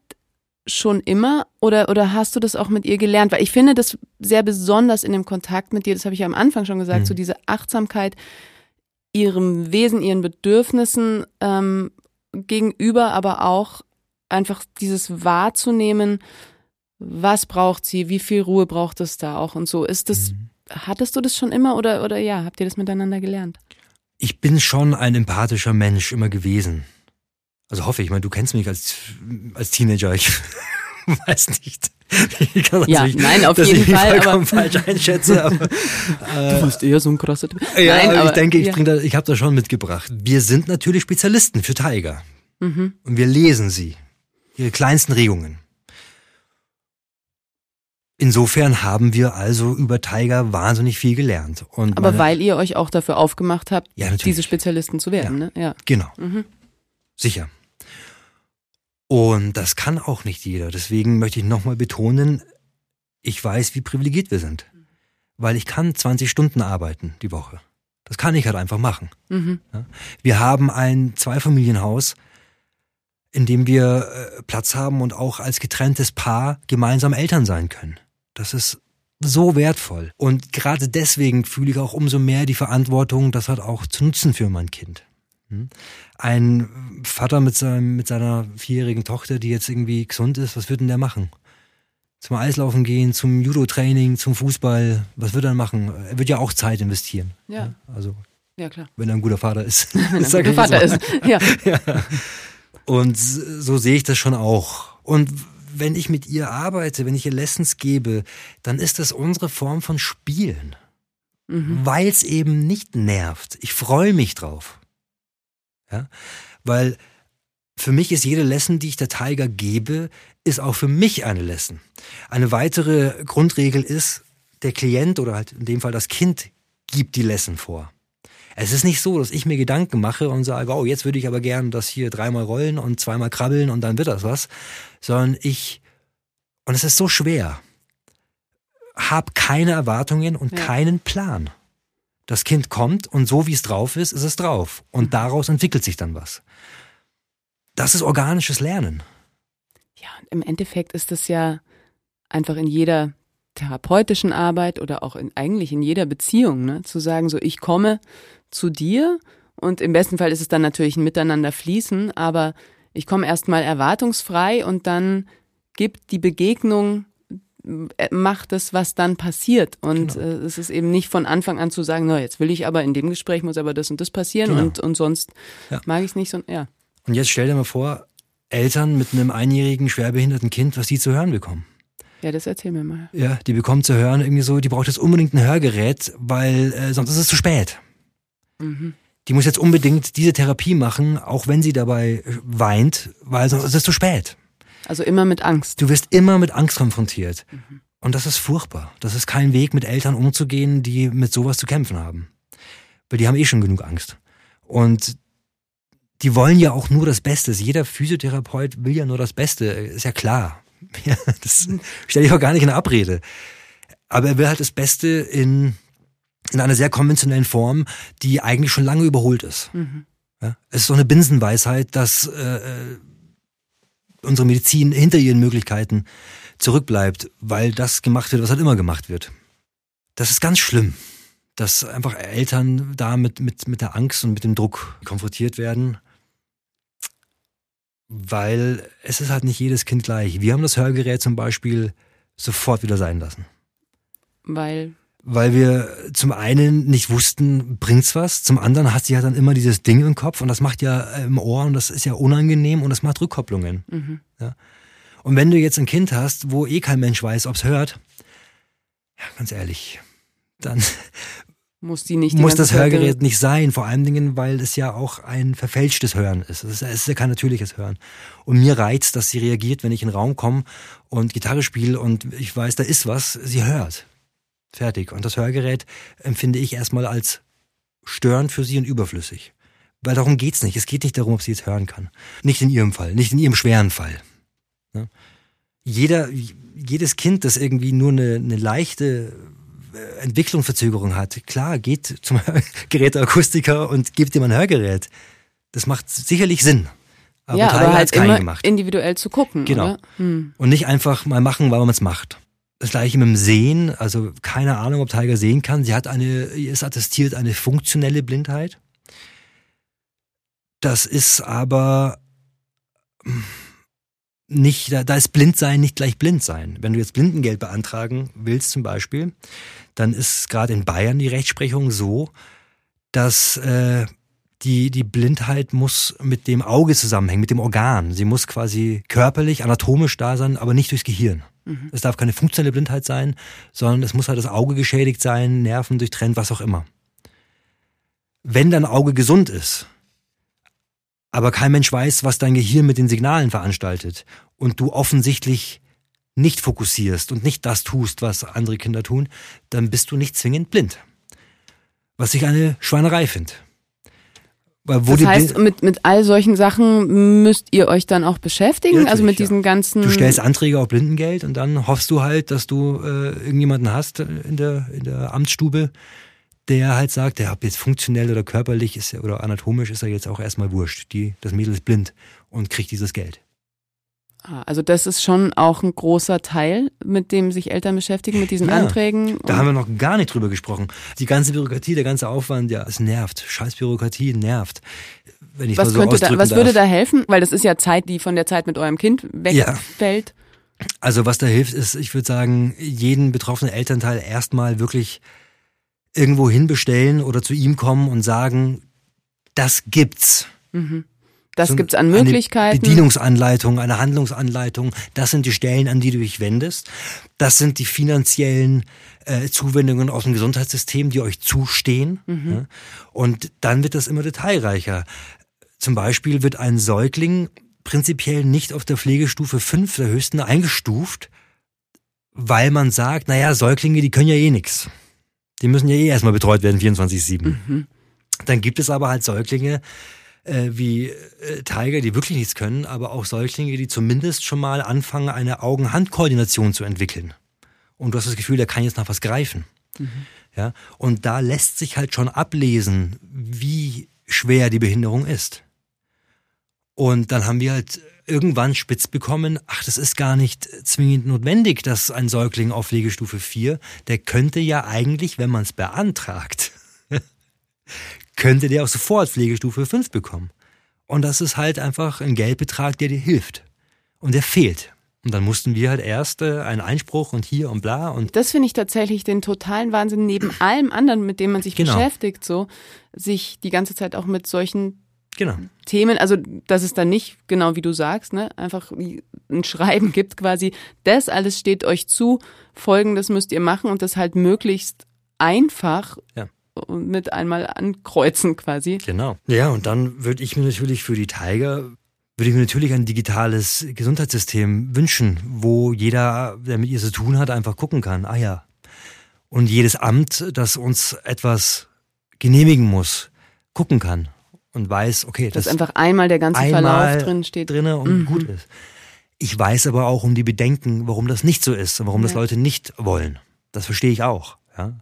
schon immer oder, oder hast du das auch mit ihr gelernt? Weil ich finde das sehr besonders in dem Kontakt mit dir, das habe ich ja am Anfang schon gesagt, Mhm. so diese Achtsamkeit ihrem Wesen, ihren Bedürfnissen ähm, gegenüber, aber auch einfach dieses wahrzunehmen, was braucht sie, wie viel Ruhe braucht es da auch und so. Ist das, Mhm. hattest du das schon immer oder, oder ja, habt ihr das miteinander gelernt? Ich bin schon ein empathischer Mensch immer gewesen. Also hoffe ich. Ich meine, du kennst mich als, als Teenager. Ich weiß nicht. Ich kann Ja, nein, auf jeden Fall, aber- falsch einschätze. Aber, äh, bist eher so ein krasser Typ. ja, Nein, aber ich denke, ich, ja. da, ich habe das schon mitgebracht. Wir sind natürlich Spezialisten für Tiger. Mhm. Und wir lesen sie. Ihre kleinsten Regungen. Insofern haben wir also über Tiger wahnsinnig viel gelernt. Und Aber meine- weil ihr euch auch dafür aufgemacht habt, Ja, diese Spezialisten zu werden, ne? Ja. Genau. Mhm. Sicher. Und das kann auch nicht jeder. Deswegen möchte ich nochmal betonen, ich weiß, wie privilegiert wir sind. Weil ich kann 20 Stunden arbeiten die Woche. Das kann ich halt einfach machen. Mhm. Wir haben ein Zweifamilienhaus, in dem wir äh, Platz haben und auch als getrenntes Paar gemeinsam Eltern sein können. Das ist so wertvoll. Und gerade deswegen fühle ich auch umso mehr die Verantwortung, das halt auch zu nutzen für mein Kind. Hm? Ein Vater mit, seinem, mit seiner vierjährigen Tochter, die jetzt irgendwie gesund ist, was wird denn der machen? Zum Eislaufen gehen, zum Judo-Training, zum Fußball, was wird er machen? Er wird ja auch Zeit investieren. Ja. Also, Ja, klar. wenn er ein guter Vater ist. Wenn er ein guter Vater ist. Ja. Ja. Und so sehe ich das schon auch. Und wenn ich mit ihr arbeite, wenn ich ihr Lessons gebe, dann ist das unsere Form von Spielen, Mhm. weil es eben nicht nervt. Ich freue mich drauf. Ja? Weil für mich ist jede Lesson, die ich der Tiger gebe, ist auch für mich eine Lesson. Eine weitere Grundregel ist, der Klient oder halt in dem Fall das Kind gibt die Lesson vor. Es ist nicht so, dass ich mir Gedanken mache und sage, oh, jetzt würde ich aber gern das hier dreimal rollen und zweimal krabbeln und dann wird das was, sondern ich, und es ist so schwer, hab keine Erwartungen und Ja. keinen Plan. Das Kind kommt und so wie es drauf ist, ist es drauf. Und daraus entwickelt sich dann was. Das ist organisches Lernen. Ja, und im Endeffekt ist es ja einfach in jeder therapeutischen Arbeit oder auch in, eigentlich in jeder Beziehung, ne, zu sagen, so ich komme zu dir und im besten Fall ist es dann natürlich ein Miteinander fließen, aber ich komme erstmal erwartungsfrei und dann gibt die Begegnung macht es, was dann passiert. Und Genau. äh, es ist eben nicht von Anfang an zu sagen, na, jetzt will ich aber in dem Gespräch muss aber das und das passieren Genau. und, und sonst Ja. mag ich es nicht so. Ja. Und jetzt stell dir mal vor, Eltern mit einem einjährigen schwerbehinderten Kind, was die zu hören bekommen. ja, das erzähl mir mal. Ja, die bekommen zu hören irgendwie so, die braucht jetzt unbedingt ein Hörgerät, weil äh, sonst ist es zu spät. Mhm. Die muss jetzt unbedingt diese Therapie machen, auch wenn sie dabei äh, weint, weil sonst ist es zu spät. Also immer mit Angst. Du wirst immer mit Angst konfrontiert. Und das ist furchtbar. Das ist kein Weg, mit Eltern umzugehen, die mit sowas zu kämpfen haben. Weil die haben eh schon genug Angst. Und die wollen ja auch nur das Beste. Jeder Physiotherapeut will ja nur das Beste. Ist ja klar. Ja, das stelle ich auch gar nicht in Abrede. Aber er will halt das Beste in, in einer sehr konventionellen Form, die eigentlich schon lange überholt ist. Mhm. Ja? Es ist so eine Binsenweisheit, dass äh, äh, unsere Medizin hinter ihren Möglichkeiten zurückbleibt, weil das gemacht wird, was halt immer gemacht wird. Das ist ganz schlimm, dass einfach Eltern da mit, mit, mit der Angst und mit dem Druck konfrontiert werden, weil es ist halt nicht jedes Kind gleich. Wir haben das Hörgerät zum Beispiel sofort wieder sein lassen. Weil? Weil wir zum einen nicht wussten, bringt's was, zum anderen hat sie ja dann immer dieses Ding im Kopf und das macht ja im Ohr und das ist ja unangenehm und das macht Rückkopplungen. Mhm. Ja. Und wenn du jetzt ein Kind hast, wo eh kein Mensch weiß, ob's hört, ja, ganz ehrlich, dann muss, die nicht die muss das Hörgerät nicht sein. Vor allen Dingen, weil es ja auch ein verfälschtes Hören ist. Es ist, es ist ja kein natürliches Hören. Und mir reizt, dass sie reagiert, wenn ich in den Raum komme und Gitarre spiele und ich weiß, da ist was, sie hört. Fertig. Und das Hörgerät empfinde ich erstmal als störend für sie und überflüssig. Weil darum geht's nicht. Es geht nicht darum, ob sie es hören kann. Nicht in ihrem Fall, nicht in ihrem schweren Fall. Ne? Jeder, jedes Kind, das irgendwie nur eine, eine leichte äh, Entwicklungsverzögerung hat, klar, geht zum Geräteakustiker und gibt ihm ein Hörgerät. Das macht sicherlich Sinn. Aber ja, aber halt immer gemacht. individuell zu gucken. Genau. Hm. Und nicht einfach mal machen, weil man es macht. Das gleiche mit dem Sehen, also keine Ahnung, ob Tiger sehen kann. Sie hat eine, ist attestiert eine funktionelle Blindheit. Das ist aber nicht, da, da ist Blindsein nicht gleich Blindsein. Wenn du jetzt Blindengeld beantragen willst zum Beispiel, dann ist gerade in Bayern die Rechtsprechung so, dass äh, die, die Blindheit muss mit dem Auge zusammenhängen, mit dem Organ. Sie muss quasi körperlich, anatomisch da sein, aber nicht durchs Gehirn. Mhm. Es darf keine funktionelle Blindheit sein, sondern es muss halt das Auge geschädigt sein, Nerven durchtrennt, was auch immer. Wenn dein Auge gesund ist, aber kein Mensch weiß, was dein Gehirn mit den Signalen veranstaltet und du offensichtlich nicht fokussierst und nicht das tust, was andere Kinder tun, dann bist du nicht zwingend blind. Was ich eine Schweinerei finde. Das heißt, mit, mit all solchen Sachen müsst ihr euch dann auch beschäftigen? Ja, also mit diesen ja. ganzen. Du stellst Anträge auf Blindengeld und dann hoffst du halt, dass du äh, irgendjemanden hast in der, in der Amtsstube, der halt sagt, der hat jetzt funktionell oder körperlich ist er, oder anatomisch ist er jetzt auch erstmal wurscht. Die, das Mädel ist blind und kriegt dieses Geld. Ah, also das ist schon auch ein großer Teil, mit dem sich Eltern beschäftigen, mit diesen ja, Anträgen. Da haben wir noch gar nicht drüber gesprochen. Die ganze Bürokratie, der ganze Aufwand, ja, es nervt. Scheiß Bürokratie nervt. Wenn ich was, so könnte da, was würde da helfen? Weil das ist ja Zeit, die von der Zeit mit eurem Kind wegfällt. Ja. Also was da hilft, ist, ich würde sagen, jeden betroffenen Elternteil erstmal wirklich irgendwo hinbestellen oder zu ihm kommen und sagen, das gibt's. Mhm. Das so gibt's an Möglichkeiten. Eine Bedienungsanleitung, eine Handlungsanleitung. Das sind die Stellen, an die du dich wendest. Das sind die finanziellen äh, Zuwendungen aus dem Gesundheitssystem, die euch zustehen. Mhm. Ja. Und dann wird das immer detailreicher. Zum Beispiel wird ein Säugling prinzipiell nicht auf der Pflegestufe 5 der höchsten eingestuft, weil man sagt, naja, Säuglinge, die können ja eh nix. Die müssen ja eh erstmal betreut werden, 24-7. Mhm. Dann gibt es aber halt Säuglinge äh, wie äh, Tiger, die wirklich nichts können, aber auch Säuglinge, die zumindest schon mal anfangen, eine Augen-Hand-Koordination zu entwickeln. Und du hast das Gefühl, der kann jetzt nach was greifen. Mhm. Ja, und da lässt sich halt schon ablesen, wie schwer die Behinderung ist. Und dann haben wir halt irgendwann spitz bekommen, ach, das ist gar nicht zwingend notwendig, dass ein Säugling auf Pflegestufe 4, der könnte ja eigentlich, wenn man es beantragt, könnte der auch sofort Pflegestufe 5 bekommen. Und das ist halt einfach ein Geldbetrag, der dir hilft. Und der fehlt. Und dann mussten wir halt erst äh, einen Einspruch und hier und bla und. Das finde ich tatsächlich den totalen Wahnsinn, neben allem anderen, mit dem man sich genau. beschäftigt, so, sich die ganze Zeit auch mit solchen genau. Themen, also dass es dann nicht, genau wie du sagst, ne, einfach ein Schreiben gibt quasi, das alles steht euch zu, folgendes müsst ihr machen und das halt möglichst einfach ja. Mit einmal ankreuzen quasi. Genau. Ja, und dann würde ich mir natürlich für die Tiger würde ich mir natürlich ein digitales Gesundheitssystem wünschen, wo jeder, der mit ihr zu tun hat, einfach gucken kann. Ah ja. Und jedes Amt, das uns etwas genehmigen muss, gucken kann und weiß, okay, dass das einfach einmal der ganze einmal Verlauf drin steht drinne und mhm. gut ist. Ich weiß aber auch um die Bedenken, warum das nicht so ist und warum ja. das Leute nicht wollen. Das verstehe ich auch, ja.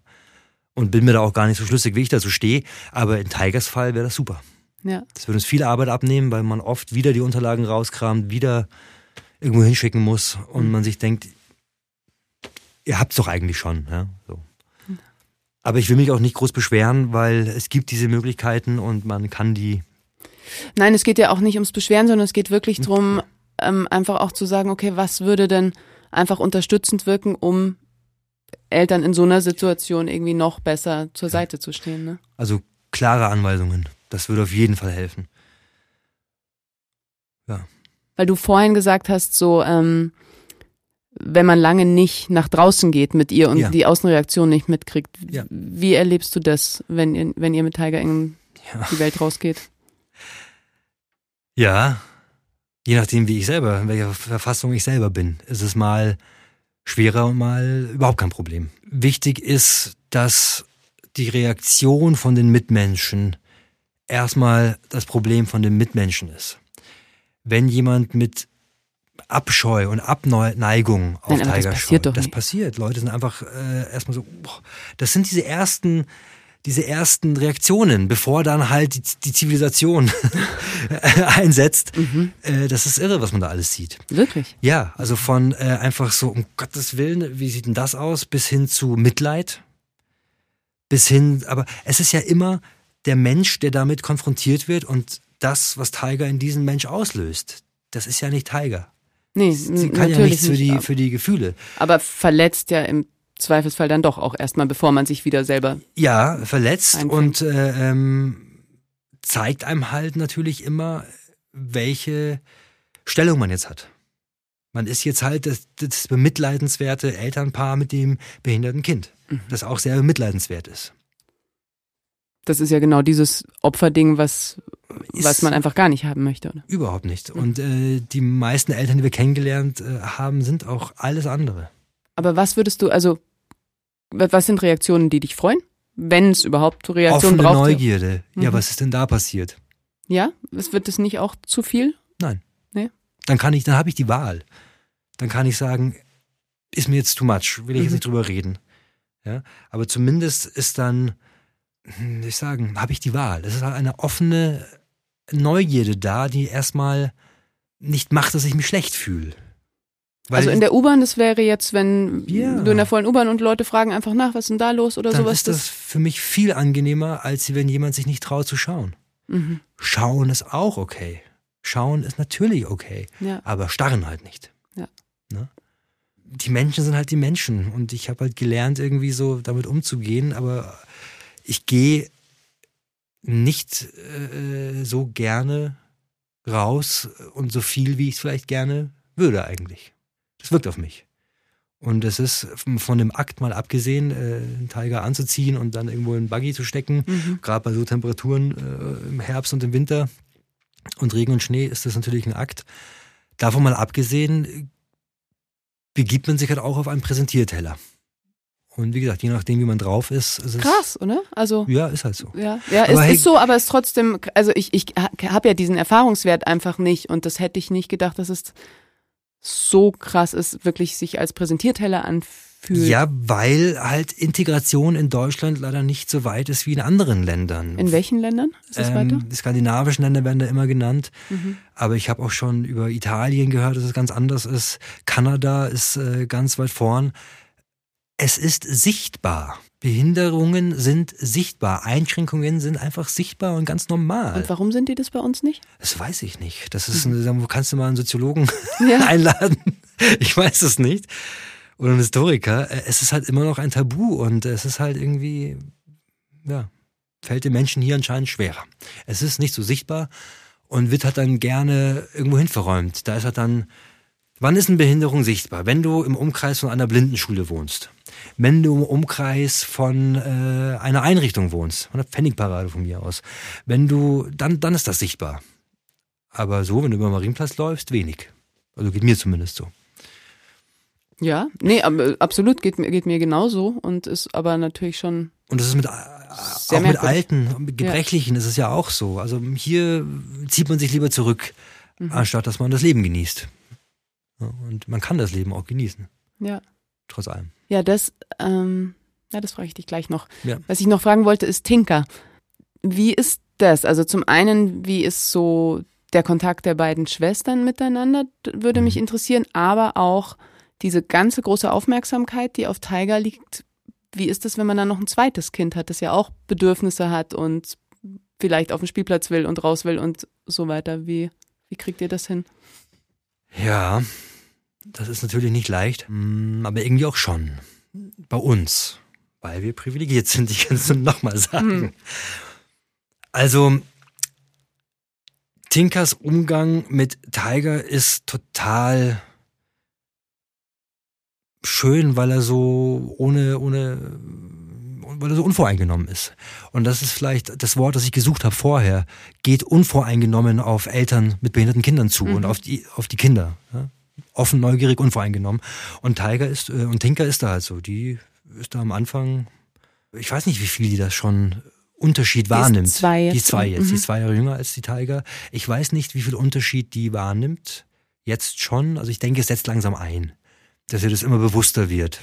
Und bin mir da auch gar nicht so schlüssig, wie ich dazu stehe. Aber in Tigers Fall wäre das super. Ja. Das würde uns viel Arbeit abnehmen, weil man oft wieder die Unterlagen rauskramt, wieder irgendwo hinschicken muss und mhm. man sich denkt, ihr habt's doch eigentlich schon, ja. So. Aber ich will mich auch nicht groß beschweren, weil es gibt diese Möglichkeiten und man kann die. Nein, es geht ja auch nicht ums Beschweren, sondern es geht wirklich hm. drum, ähm, einfach auch zu sagen, okay, was würde denn einfach unterstützend wirken, um Eltern in so einer Situation irgendwie noch besser zur Seite zu stehen. Ne? Also klare Anweisungen. Das würde auf jeden Fall helfen. Ja. Weil du vorhin gesagt hast, so, ähm, wenn man lange nicht nach draußen geht mit ihr und Ja. die Außenreaktion nicht mitkriegt. Ja. Wie erlebst du das, wenn ihr, wenn ihr mit Tiger in Ja. die Welt rausgeht? Ja, je nachdem, wie ich selber, in welcher Verfassung ich selber bin, ist es mal schwerer und mal überhaupt kein Problem. Wichtig ist, dass die Reaktion von den Mitmenschen erstmal das Problem von den Mitmenschen ist. Wenn jemand mit Abscheu und Abneigung auf Nein, aber das Tiger passiert schaut, das passiert. Leute sind einfach äh, erstmal so, boah, das sind diese ersten diese ersten Reaktionen, bevor dann halt die, die Zivilisation einsetzt. Mhm. Äh, das ist irre, was man da alles sieht. Wirklich? Ja, also von äh, einfach so, um Gottes Willen, wie sieht denn das aus, bis hin zu Mitleid, bis hin, aber es ist ja immer der Mensch, der damit konfrontiert wird und das, was Tiger in diesem Mensch auslöst, das ist ja nicht Tiger. Nee, Sie kann ja nichts für die, für die Gefühle. aber verletzt ja im Zweifelsfall dann doch auch erstmal, bevor man sich wieder selber. Ja, verletzt Einfängt. und äh, ähm, zeigt einem halt natürlich immer, welche Stellung man jetzt hat. Man ist jetzt halt das, das bemitleidenswerte Elternpaar mit dem behinderten Kind, Mhm. das auch sehr bemitleidenswert ist. Das ist ja genau dieses Opferding, was, Ist was man einfach gar nicht haben möchte, oder? Überhaupt nicht. Und äh, die meisten Eltern, die wir kennengelernt äh, haben, sind auch alles andere. Aber was würdest du, also, was sind Reaktionen, die dich freuen? Wenn es überhaupt Reaktionen Offene braucht? Neugierde. Ja, Mhm. was ist denn da passiert? Ja? Es wird es nicht auch zu viel? Dann kann ich, dann habe ich die Wahl. Dann kann ich sagen, ist mir jetzt too much, will ich jetzt Mhm. nicht drüber reden. Ja, aber zumindest ist dann, hm, wie ich sagen, habe ich die Wahl. Es ist halt eine offene Neugierde da, die erstmal nicht macht, dass ich mich schlecht fühle. Weil also in der U-Bahn, das wäre jetzt, wenn Ja. du in der vollen U-Bahn und Leute fragen einfach nach, was ist denn da los oder dann sowas. ist das für mich viel angenehmer, als wenn jemand sich nicht traut zu schauen. mhm. Schauen ist auch okay. Schauen ist natürlich okay. Ja. aber starren halt nicht. Ja. Ne? Die Menschen sind halt die Menschen und ich habe halt gelernt, irgendwie so damit umzugehen, aber ich gehe nicht äh, so gerne raus und so viel, wie ich es vielleicht gerne würde eigentlich. Das wirkt auf mich. Und es ist von dem Akt mal abgesehen, äh, einen Tiger anzuziehen und dann irgendwo in einen Buggy zu stecken, Mhm. gerade bei so Temperaturen äh, im Herbst und im Winter und Regen und Schnee ist das natürlich ein Akt. Davon mal abgesehen, begibt man sich halt auch auf einen Präsentierteller. Und wie gesagt, je nachdem, wie man drauf ist, ist es. Krass, oder? Also. Ja, ist halt so. Ja, ja Aber es hey- ist so, aber es ist trotzdem, also ich, ich habe ja diesen Erfahrungswert einfach nicht und das hätte ich nicht gedacht, dass es so krass ist, wirklich sich als Präsentierteller anfühlt. Ja, weil halt Integration in Deutschland leider nicht so weit ist wie in anderen Ländern. In welchen Ländern ist das weiter? Ähm, die skandinavischen Länder werden da immer genannt. Mhm. Aber ich habe auch schon über Italien gehört, dass es ganz anders ist. Kanada ist äh, ganz weit vorn. Es ist sichtbar. Behinderungen sind sichtbar. Einschränkungen sind einfach sichtbar und ganz normal. Und warum sind die das bei uns nicht? Das weiß ich nicht. Das ist, eine, wo kannst du mal einen Soziologen Ja. einladen? Ich weiß es nicht. Oder einen Historiker. Es ist halt immer noch ein Tabu und es ist halt irgendwie, ja, fällt den Menschen hier anscheinend schwerer. Es ist nicht so sichtbar und wird halt dann gerne irgendwo hin verräumt. Da ist halt dann, wann ist eine Behinderung sichtbar? Wenn du im Umkreis von einer Blindenschule wohnst. Wenn du im Umkreis von äh, einer Einrichtung wohnst, von einer Pfennigparade von mir aus. Wenn du, dann, dann ist das sichtbar. Aber so, wenn du über den Marienplatz läufst, wenig. Also geht mir zumindest so. Ja, nee, aber absolut geht, mir- geht mir genauso und ist aber natürlich schon. Und das ist mit, auch mit. Alten, mit Gebrechlichen ist es ja auch so. Also hier zieht man sich lieber zurück, Mhm. anstatt dass man das Leben genießt. Ja, Und man kann das Leben auch genießen, Ja. Trotz allem. Ja, das, ähm, ja, das frage ich dich gleich noch. Ja. Was ich noch fragen wollte, ist Tinker. Wie ist das? Also zum einen, wie ist so der Kontakt der beiden Schwestern miteinander, würde mich Mhm. interessieren, aber auch diese ganze große Aufmerksamkeit, die auf Tiger liegt. Wie ist das, wenn man dann noch ein zweites Kind hat, das ja auch Bedürfnisse hat und vielleicht auf den Spielplatz will und raus will und so weiter? Wie, wie kriegt ihr das hin? Ja, Das ist natürlich nicht leicht, mm, aber irgendwie auch schon. Bei uns, weil wir privilegiert sind, ich kann es nochmal sagen. Mhm. Also, Tinkers Umgang mit Tiger ist total schön, weil er so ohne, ohne, weil er so unvoreingenommen ist. Und das ist vielleicht das Wort, das ich gesucht habe vorher. Geht unvoreingenommen auf Eltern mit behinderten Kindern zu mhm. und auf die, auf die Kinder. Ja? Offen, neugierig, unvoreingenommen. Und Tiger ist, äh, und Tinker ist da halt so. Die ist da am Anfang, ich weiß nicht, wie viel die das schon Unterschied wahrnimmt. Die ist zwei jetzt. Die zwei jetzt. Mhm. Die ist zwei Jahre jünger als die Tiger. Ich weiß nicht, wie viel Unterschied die wahrnimmt. Jetzt schon. Also ich denke, es setzt langsam ein dass ihr das immer bewusster wird.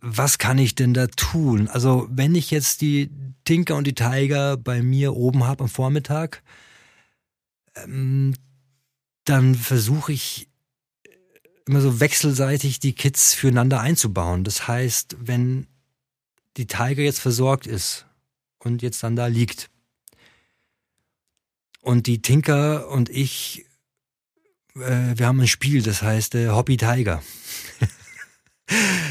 Was kann ich denn da tun? Also, wenn ich jetzt die Tinker und die Tiger bei mir oben habe am Vormittag, ähm, dann versuche ich immer so wechselseitig die Kids füreinander einzubauen. Das heißt, wenn die Tiger jetzt versorgt ist und jetzt dann da liegt und die Tinker und ich äh, wir haben ein Spiel, das heißt äh, Hobby Tiger.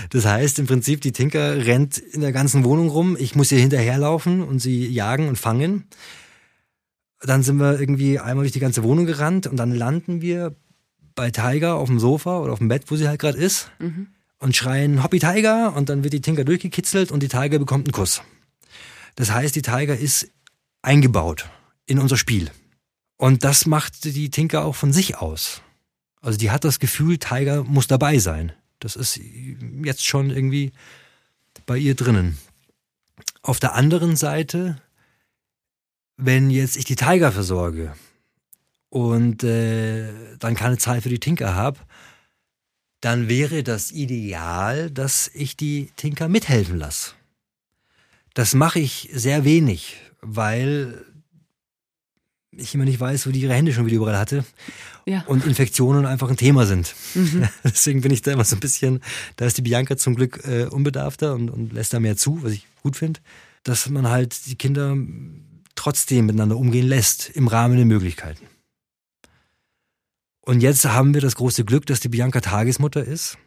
das heißt im Prinzip, die Tinker rennt in der ganzen Wohnung rum. Ich muss ihr hinterherlaufen und sie jagen und fangen. Dann sind wir irgendwie einmal durch die ganze Wohnung gerannt und dann landen wir bei Tiger auf dem Sofa oder auf dem Bett, wo sie halt gerade ist, mhm. und schreien Hobby Tiger und dann wird die Tinker durchgekitzelt und die Tiger bekommt einen Kuss. Das heißt, die Tiger ist eingebaut in unser Spiel. Und das macht die Tinker auch von sich aus. Also die hat das Gefühl, Tiger muss dabei sein. Das ist jetzt schon irgendwie bei ihr drinnen. Auf der anderen Seite, wenn jetzt ich die Tiger versorge und äh, dann keine Zeit für die Tinker habe, dann wäre das ideal, dass ich die Tinker mithelfen lasse. Das mache ich sehr wenig, weil ich immer nicht weiß, wo die ihre Hände schon wieder überall hatte. Ja. Und Infektionen einfach ein Thema sind. Mhm. Deswegen bin ich da immer so ein bisschen, da ist die Bianca zum Glück äh, unbedarfter und, und lässt da mehr zu, was ich gut finde, dass man halt die Kinder trotzdem miteinander umgehen lässt, im Rahmen der Möglichkeiten. Und jetzt haben wir das große Glück, dass die Bianca Tagesmutter ist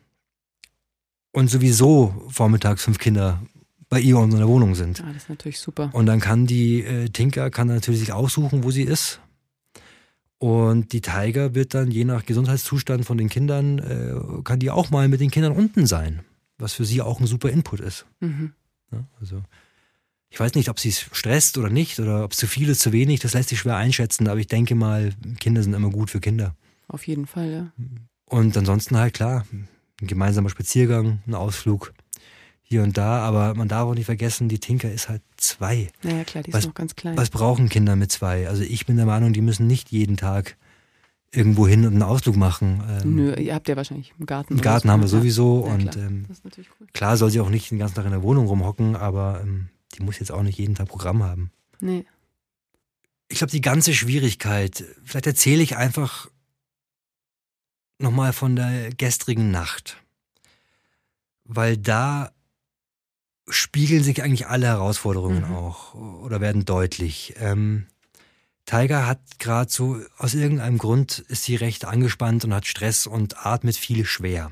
und sowieso vormittags fünf Kinder bei ihr und in der Wohnung sind. Ah, das ist natürlich super. Und dann kann die äh, Tinker kann natürlich sich aussuchen, wo sie ist. Und die Tiger wird dann je nach Gesundheitszustand von den Kindern, äh, kann die auch mal mit den Kindern unten sein, was für sie auch ein super Input ist. Mhm. Ja, also ich weiß nicht, ob sie es stresst oder nicht oder ob es zu viel ist, zu wenig, das lässt sich schwer einschätzen, aber ich denke mal, Kinder sind immer gut für Kinder. Auf jeden Fall, ja. Und ansonsten halt klar, ein gemeinsamer Spaziergang, ein Ausflug hier und da, aber man darf auch nicht vergessen, die Tinker ist halt zwei. Naja, klar, die was, ist noch ganz klein. Was brauchen Kinder mit zwei? Also ich bin der Meinung, die müssen nicht jeden Tag irgendwo hin und einen Ausflug machen. Ähm, Nö, ihr habt ja wahrscheinlich einen Garten. Einen Garten haben wir sowieso ja, und klar. Ähm, cool. klar soll sie auch nicht den ganzen Tag in der Wohnung rumhocken, aber ähm, die muss jetzt auch nicht jeden Tag Programm haben. Nee. Ich glaube, die ganze Schwierigkeit, vielleicht erzähle ich einfach nochmal von der gestrigen Nacht. Weil da spiegeln sich eigentlich alle Herausforderungen mhm. auch oder werden deutlich. Ähm, Tiger hat gerade so, aus irgendeinem Grund ist sie recht angespannt und hat Stress und atmet viel schwer.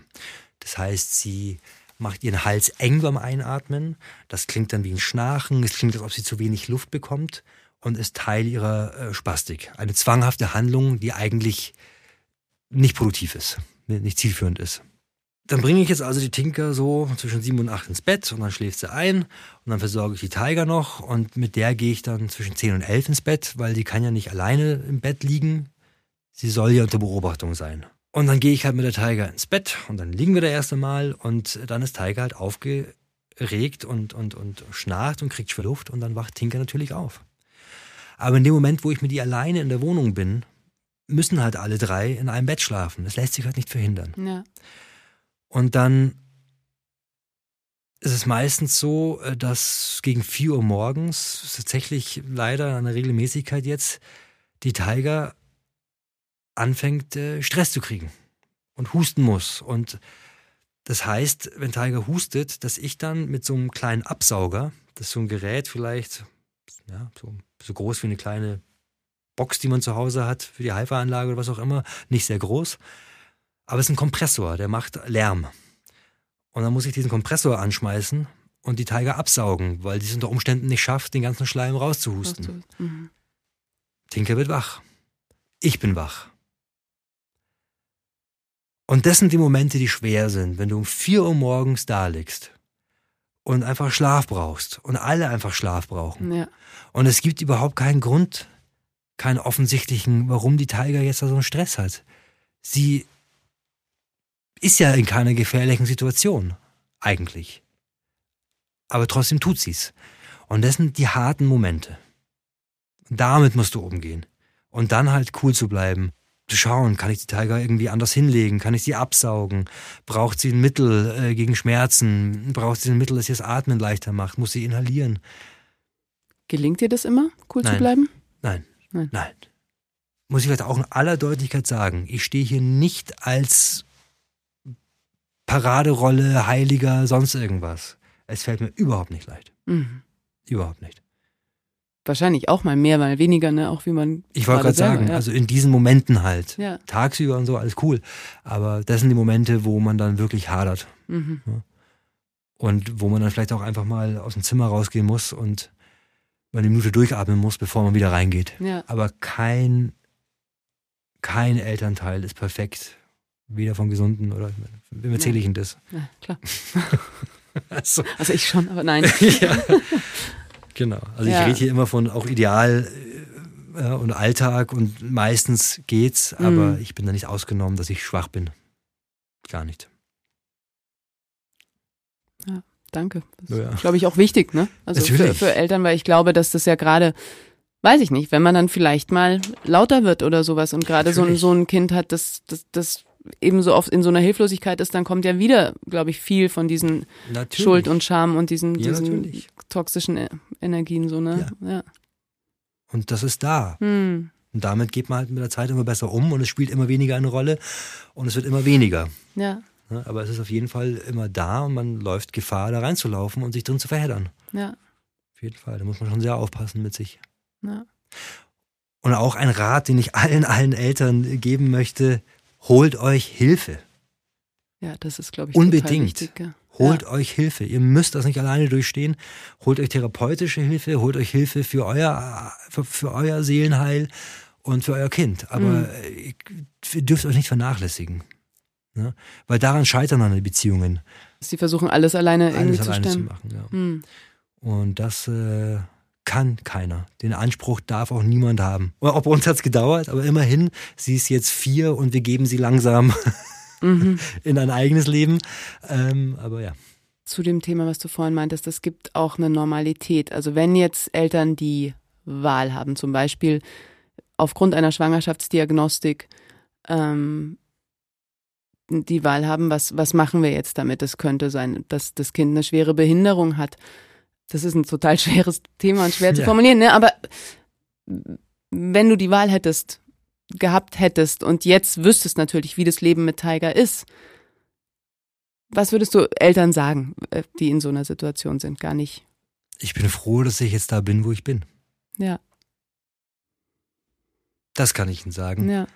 Das heißt, sie macht ihren Hals eng beim Einatmen. Das klingt dann wie ein Schnarchen. Es klingt, als ob sie zu wenig Luft bekommt und ist Teil ihrer äh, Spastik. Eine zwanghafte Handlung, die eigentlich nicht produktiv ist, nicht zielführend ist. Dann bringe ich jetzt also die Tinker so zwischen sieben und acht ins Bett und dann schläft sie ein und dann versorge ich die Tiger noch und mit der gehe ich dann zwischen zehn und elf ins Bett, weil die kann ja nicht alleine im Bett liegen. Sie soll ja unter Beobachtung sein. Und dann gehe ich halt mit der Tiger ins Bett und dann liegen wir da erst einmal und dann ist Tiger halt aufgeregt und, und, und schnarcht und kriegt schwer Luft und dann wacht Tinker natürlich auf. Aber in dem Moment, wo ich mit ihr alleine in der Wohnung bin, müssen halt alle drei in einem Bett schlafen. Das lässt sich halt nicht verhindern. Ja. Und dann ist es meistens so, äh, dass gegen 4 Uhr morgens, tatsächlich leider eine Regelmäßigkeit jetzt, die Tiger anfängt, äh, Stress zu kriegen und husten muss. Und das heißt, wenn Tiger hustet, dass ich dann mit so einem kleinen Absauger, das ist so ein Gerät vielleicht, ja, so, so groß wie eine kleine Box, die man zu Hause hat für die Haifa-Anlage oder was auch immer, nicht sehr groß, Aber es ist ein Kompressor, der macht Lärm. Und dann muss ich diesen Kompressor anschmeißen und die Tiger absaugen, weil die es unter Umständen nicht schafft, den ganzen Schleim rauszuhusten. Mhm. Tinker wird wach. Ich bin wach. Und das sind die Momente, die schwer sind, wenn du um 4 Uhr morgens da liegst und einfach Schlaf brauchst und alle einfach Schlaf brauchen. Ja. Und es gibt überhaupt keinen Grund, keinen offensichtlichen, warum die Tiger jetzt da so einen Stress hat. Sie ist ja in keiner gefährlichen Situation, eigentlich. Aber trotzdem tut sie's. Und das sind die harten Momente. Damit musst du umgehen. Und dann halt cool zu bleiben. Zu schauen, kann ich die Tiger irgendwie anders hinlegen? Kann ich sie absaugen? Braucht sie ein Mittel äh, gegen Schmerzen? Braucht sie ein Mittel, das ihr das Atmen leichter macht? Muss sie inhalieren? Gelingt dir das immer, cool Nein. zu bleiben? Nein. Nein. Nein. Muss ich vielleicht auch in aller Deutlichkeit sagen, ich stehe hier nicht als Paraderolle, Heiliger, sonst irgendwas. Es fällt mir überhaupt nicht leicht. Mhm. Überhaupt nicht. Wahrscheinlich auch mal mehr, mal weniger, ne? Auch wie man. Ich wollte gerade sagen, ja. also in diesen Momenten halt. Ja. Tagsüber und so, alles cool. Aber das sind die Momente, wo man dann wirklich hadert. Mhm. Ja. Und wo man dann vielleicht auch einfach mal aus dem Zimmer rausgehen muss und eine Minute durchatmen muss, bevor man wieder reingeht. Ja. Aber kein, kein Elternteil ist perfekt weder von Gesunden oder wem erzähle ich Ihnen das? Ja, klar. also, also, ich schon, aber nein. ja, genau. Also ich rede hier immer von auch Ideal äh, und Alltag und meistens geht's, aber mhm. ich bin da nicht ausgenommen, dass ich schwach bin. Gar nicht. Danke. Das ja. ist, glaube ich, auch wichtig, ne? Also für, für Eltern, weil ich glaube, dass das ja gerade weiß ich nicht, wenn man dann vielleicht mal lauter wird oder sowas und gerade so, so ein Kind hat, das, das, das eben so oft in so einer Hilflosigkeit ist, dann kommt ja wieder, glaube ich, viel von diesen natürlich. Schuld und Scham und diesen, ja, diesen toxischen e-, Energien so, ne? Ja. ja. Und das ist da. Hm. Und damit geht man halt mit der Zeit immer besser um und es spielt immer weniger eine Rolle und es wird immer weniger. Ja. Ja aber es ist auf jeden Fall immer da und man läuft Gefahr, da reinzulaufen und sich drin zu verheddern. Ja. Auf jeden Fall. Da muss man schon sehr aufpassen mit sich. Ja. Und auch ein Rat, den ich allen, allen Eltern geben möchte, holt euch Hilfe. Ja, das ist, glaube ich, unbedingt. Wichtig, ja. Holt ja. euch Hilfe. Ihr müsst das nicht alleine durchstehen. Holt euch therapeutische Hilfe, holt euch Hilfe für euer, für, für euer Seelenheil und für euer Kind. Aber mhm. ihr dürft euch nicht vernachlässigen. Ne? Weil daran scheitern dann die Beziehungen. Sie versuchen alles alleine alles irgendwie alleine zu stemmen. Zu machen, ja. Mhm. Und das äh, kann keiner. Den Anspruch darf auch niemand haben. Bei uns hat es gedauert, aber immerhin, sie ist jetzt vier und wir geben sie langsam mhm. in ein eigenes Leben. Ähm, aber ja. Zu dem Thema, was du vorhin meintest, es gibt auch eine Normalität. Also wenn jetzt Eltern die Wahl haben, zum Beispiel aufgrund einer Schwangerschaftsdiagnostik, ähm, die Wahl haben, was, was machen wir jetzt damit? Es könnte sein, dass das Kind eine schwere Behinderung hat das ist ein total schweres Thema und schwer ja. zu formulieren, ne? aber wenn du die Wahl hättest, gehabt hättest und jetzt wüsstest natürlich, wie das Leben mit Tiger ist, was würdest du Eltern sagen, äh, die in so einer Situation sind? Gar nicht. Ich bin froh, dass ich jetzt da bin, wo ich bin. Ja. Das kann ich Ihnen sagen. Ja.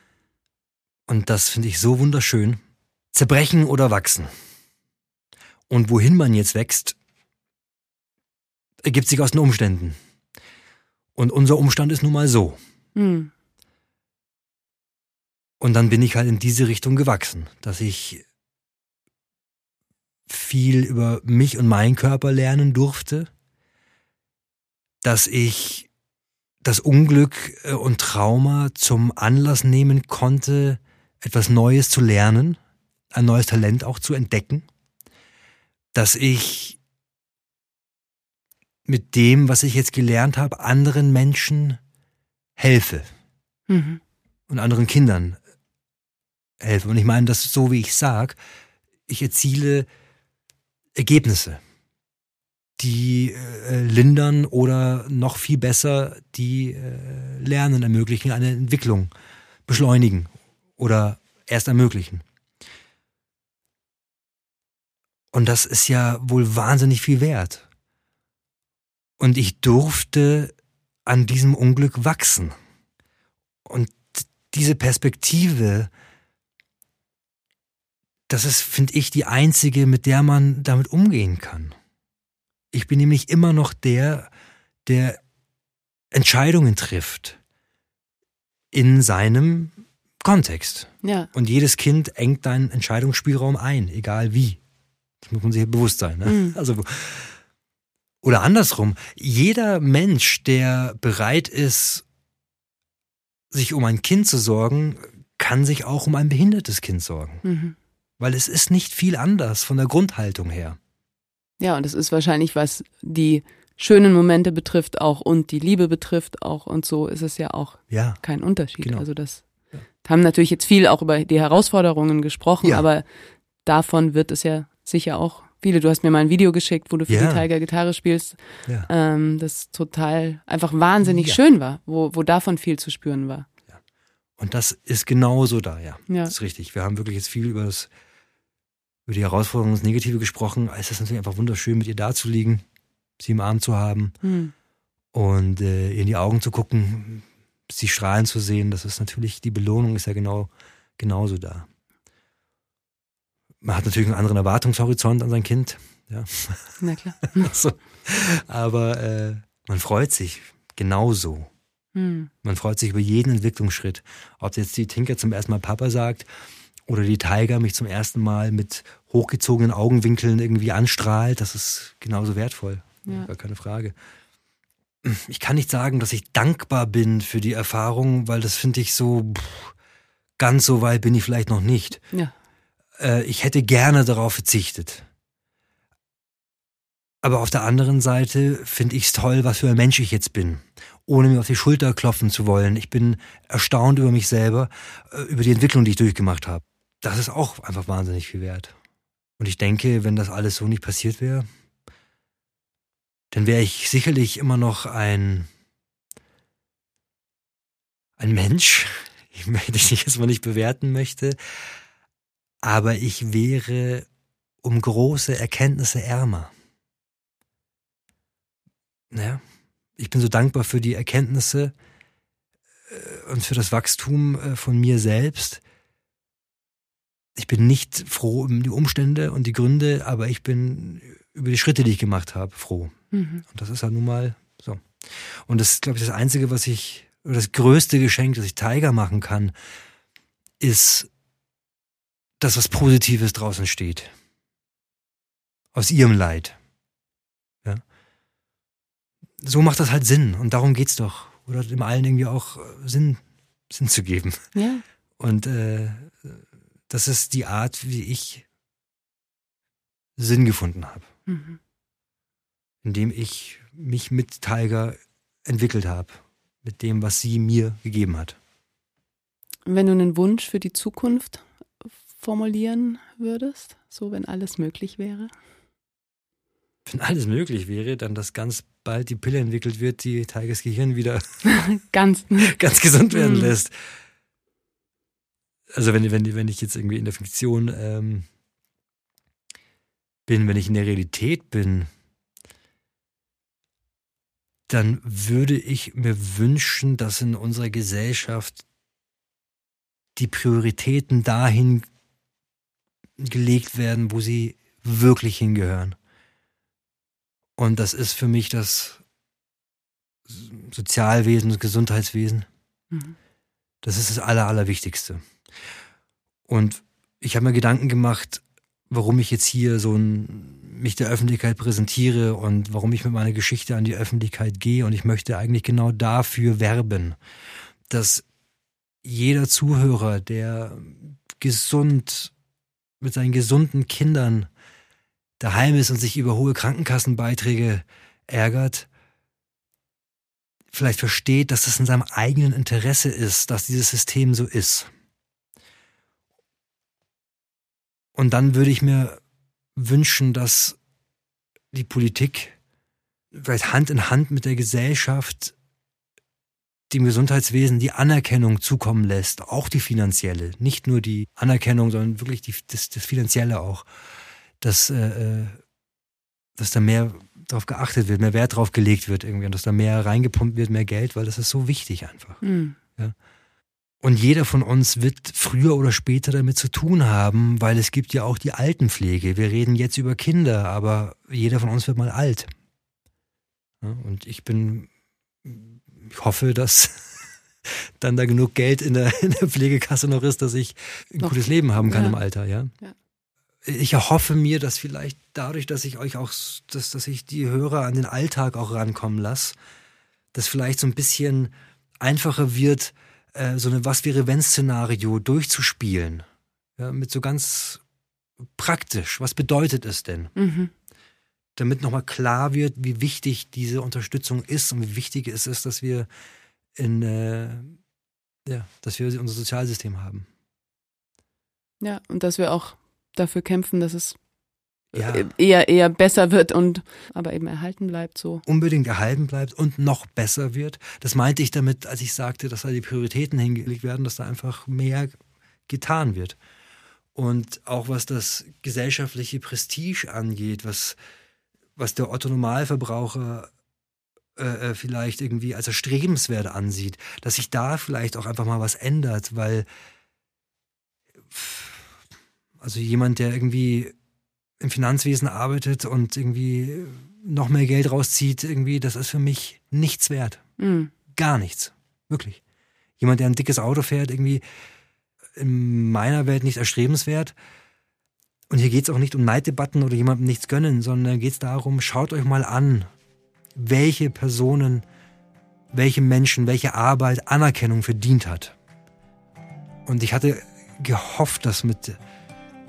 Und das finde ich so wunderschön. Zerbrechen oder wachsen. Und wohin man jetzt wächst, ergibt sich aus den Umständen. Und unser Umstand ist nun mal so. Hm. Und dann bin ich halt in diese Richtung gewachsen, dass ich viel über mich und meinen Körper lernen durfte, dass ich das Unglück äh, und Trauma zum Anlass nehmen konnte, etwas Neues zu lernen, ein neues Talent auch zu entdecken, dass ich mit dem, was ich jetzt gelernt habe, anderen Menschen helfe. Mhm. Und anderen Kindern helfe. Und ich meine das so, wie ich sag, ich erziele Ergebnisse, die äh, lindern oder noch viel besser die äh, Lernen ermöglichen, eine Entwicklung beschleunigen oder erst ermöglichen. Und das ist ja wohl wahnsinnig viel wert. Und ich durfte an diesem Unglück wachsen. Und diese Perspektive das ist, finde ich, die einzige, mit der man damit umgehen kann. Ich bin nämlich immer noch der, der Entscheidungen trifft in seinem Kontext. Ja. Und jedes Kind engt deinen Entscheidungsspielraum ein, egal wie. Das muss man sich bewusst sein. Ne? Mhm. Also, oder andersrum, jeder Mensch, der bereit ist, sich um ein Kind zu sorgen, kann sich auch um ein behindertes Kind sorgen. Mhm. Weil es ist nicht viel anders von der Grundhaltung her. Ja, und es ist wahrscheinlich, was die schönen Momente betrifft auch und die Liebe betrifft auch und so ist es ja auch Ja, kein Unterschied. Genau. Also das haben natürlich jetzt viel auch über die Herausforderungen gesprochen, Ja. aber davon wird es ja sicher auch viele. Du hast mir mal ein Video geschickt, wo du für Ja. die Tiger Gitarre spielst, ja. ähm, das total einfach wahnsinnig Ja. schön war, wo, wo davon viel zu spüren war. Und das ist genauso da, ja. Ja. Das ist richtig. Wir haben wirklich jetzt viel über das, über die Herausforderungen, das Negative gesprochen. Es ist natürlich einfach wunderschön, mit ihr da zu liegen, sie im Arm zu haben Hm. und äh, ihr in die Augen zu gucken, sie strahlen zu sehen. Das ist natürlich, die Belohnung ist ja genau, genauso da. Man hat natürlich einen anderen Erwartungshorizont an sein Kind, ja. Na klar. so. Aber äh, man freut sich genauso. Hm. Man freut sich über jeden Entwicklungsschritt. Ob jetzt die Tinker zum ersten Mal Papa sagt oder die Tiger mich zum ersten Mal mit hochgezogenen Augenwinkeln irgendwie anstrahlt, das ist genauso wertvoll. Ja. Gar keine Frage. Ich kann nicht sagen, dass ich dankbar bin für die Erfahrung, weil das finde ich so, pff, ganz so weit bin ich vielleicht noch nicht. Ja. Äh, ich hätte gerne darauf verzichtet. Aber auf der anderen Seite finde ich es toll, was für ein Mensch ich jetzt bin. Ohne mir auf die Schulter klopfen zu wollen. Ich bin erstaunt über mich selber, äh, über die Entwicklung, die ich durchgemacht habe. Das ist auch einfach wahnsinnig viel wert. Und ich denke, wenn das alles so nicht passiert wäre, dann wäre ich sicherlich immer noch ein, ein Mensch, ich möchte dich jetzt mal nicht bewerten möchte, aber ich wäre um große Erkenntnisse ärmer. Ja, ich bin so dankbar für die Erkenntnisse äh, und für das Wachstum äh, von mir selbst. Ich bin nicht froh um die Umstände und die Gründe, aber ich bin über die Schritte, die ich gemacht habe, froh. Mhm. Und das ist halt nun mal so. Und das ist, glaube ich, das Einzige, was ich, oder das größte Geschenk, das ich Tiger machen kann, ist, dass was Positives draußen steht. Aus ihrem Leid. Ja. So macht das halt Sinn. Und darum geht's doch. Oder dem allen irgendwie auch äh, Sinn, Sinn zu geben. Ja. Und äh, das ist die Art, wie ich Sinn gefunden habe Mhm. indem ich mich mit Tiger entwickelt habe, mit dem, was sie mir gegeben hat. Wenn du einen Wunsch für die Zukunft formulieren würdest, so wenn alles möglich wäre? Wenn alles möglich wäre, dann dass ganz bald die Pille entwickelt wird, die Tigers Gehirn wieder Ganz. ganz gesund werden Mhm. lässt. Also wenn, wenn, wenn ich jetzt irgendwie in der Fiktion ähm, bin, wenn ich in der Realität bin, dann würde ich mir wünschen, dass in unserer Gesellschaft die Prioritäten dahin gelegt werden, wo sie wirklich hingehören. Und das ist für mich das Sozialwesen, das Gesundheitswesen. Mhm. Das ist das Aller, Allerwichtigste. Und ich habe mir Gedanken gemacht, warum ich jetzt hier so ein, mich der Öffentlichkeit präsentiere und warum ich mit meiner Geschichte an die Öffentlichkeit gehe. Und ich möchte eigentlich genau dafür werben, dass jeder Zuhörer, der gesund mit seinen gesunden Kindern daheim ist und sich über hohe Krankenkassenbeiträge ärgert, vielleicht versteht, dass es in seinem eigenen Interesse ist, dass dieses System so ist. Und dann würde ich mir wünschen, dass die Politik vielleicht Hand in Hand mit der Gesellschaft dem Gesundheitswesen die Anerkennung zukommen lässt, auch die finanzielle, nicht nur die Anerkennung, sondern wirklich die, das, das Finanzielle auch, dass, äh, äh, dass da mehr darauf geachtet wird, mehr Wert drauf gelegt wird irgendwie und dass da mehr reingepumpt wird, mehr Geld, weil das ist so wichtig einfach. Mhm. Und jeder von uns wird früher oder später damit zu tun haben, weil es gibt ja auch die Altenpflege. Wir reden jetzt über Kinder, aber jeder von uns wird mal alt. Und ich bin, ich hoffe, dass dann da genug Geld in der, in der Pflegekasse noch ist, dass ich ein noch. gutes Leben haben kann ja. im Alter, ja? ja. Ich erhoffe mir, dass vielleicht dadurch, dass ich euch auch, dass, dass ich die Hörer an den Alltag auch rankommen lasse, dass vielleicht so ein bisschen einfacher wird, äh, so eine Was wäre wenn Szenario durchzuspielen. Ja, mit so ganz praktisch. Was bedeutet es denn? Mhm. Damit nochmal klar wird, wie wichtig diese Unterstützung ist und wie wichtig es ist, dass wir in, äh, ja, dass wir unser Sozialsystem haben. Ja, und dass wir auch dafür kämpfen, dass es ja. eher, eher besser wird und aber eben erhalten bleibt so. Unbedingt erhalten bleibt und noch besser wird. Das meinte ich damit, als ich sagte, dass da die Prioritäten hingelegt werden, dass da einfach mehr getan wird. Und auch was das gesellschaftliche Prestige angeht, was, was der Otto Normalverbraucher äh, äh, vielleicht irgendwie als erstrebenswert ansieht, dass sich da vielleicht auch einfach mal was ändert, weil also jemand, der irgendwie im Finanzwesen arbeitet und irgendwie noch mehr Geld rauszieht, irgendwie, das ist für mich nichts wert. Mhm. Gar nichts. Wirklich. Jemand, der ein dickes Auto fährt, irgendwie in meiner Welt nicht erstrebenswert. Und hier geht es auch nicht um Neiddebatten oder jemandem nichts gönnen, sondern geht es darum, schaut euch mal an, welche Personen, welche Menschen, welche Arbeit Anerkennung verdient hat. Und ich hatte gehofft, dass mit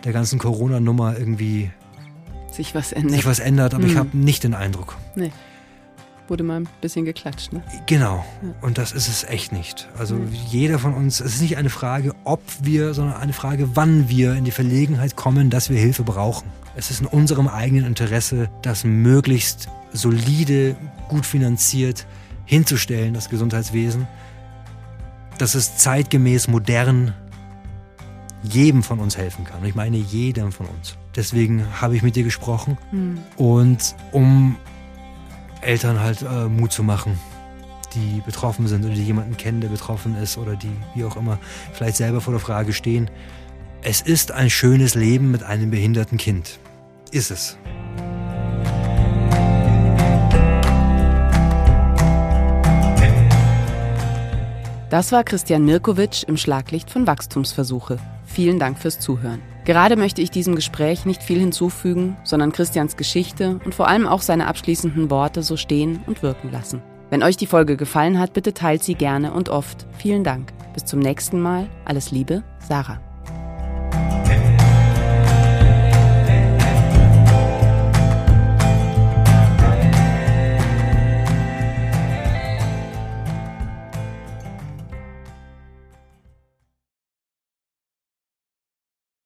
der ganzen Corona-Nummer irgendwie sich was ändert. Sich was ändert, aber mhm. ich habe nicht den Eindruck. Nee. Wurde mal ein bisschen geklatscht, ne? Genau. Ja. Und das ist es echt nicht. Also mhm. jeder von uns, es ist nicht eine Frage, ob wir, sondern eine Frage, wann wir in die Verlegenheit kommen, dass wir Hilfe brauchen. Es ist in unserem eigenen Interesse, das möglichst solide, gut finanziert hinzustellen, das Gesundheitswesen. Das ist zeitgemäß, modern, jedem von uns helfen kann. Und ich meine jedem von uns. Deswegen habe ich mit dir gesprochen mhm. und um Eltern halt äh, Mut zu machen, die betroffen sind oder die jemanden kennen, der betroffen ist oder die, wie auch immer, vielleicht selber vor der Frage stehen. Es ist ein schönes Leben mit einem behinderten Kind. Ist es. Das war Christian Mirkovic im Schlaglicht von Wachstumsversuche. Vielen Dank fürs Zuhören. Gerade möchte ich diesem Gespräch nicht viel hinzufügen, sondern Christians Geschichte und vor allem auch seine abschließenden Worte so stehen und wirken lassen. Wenn euch die Folge gefallen hat, bitte teilt sie gerne und oft. Vielen Dank. Bis zum nächsten Mal. Alles Liebe, Sarah.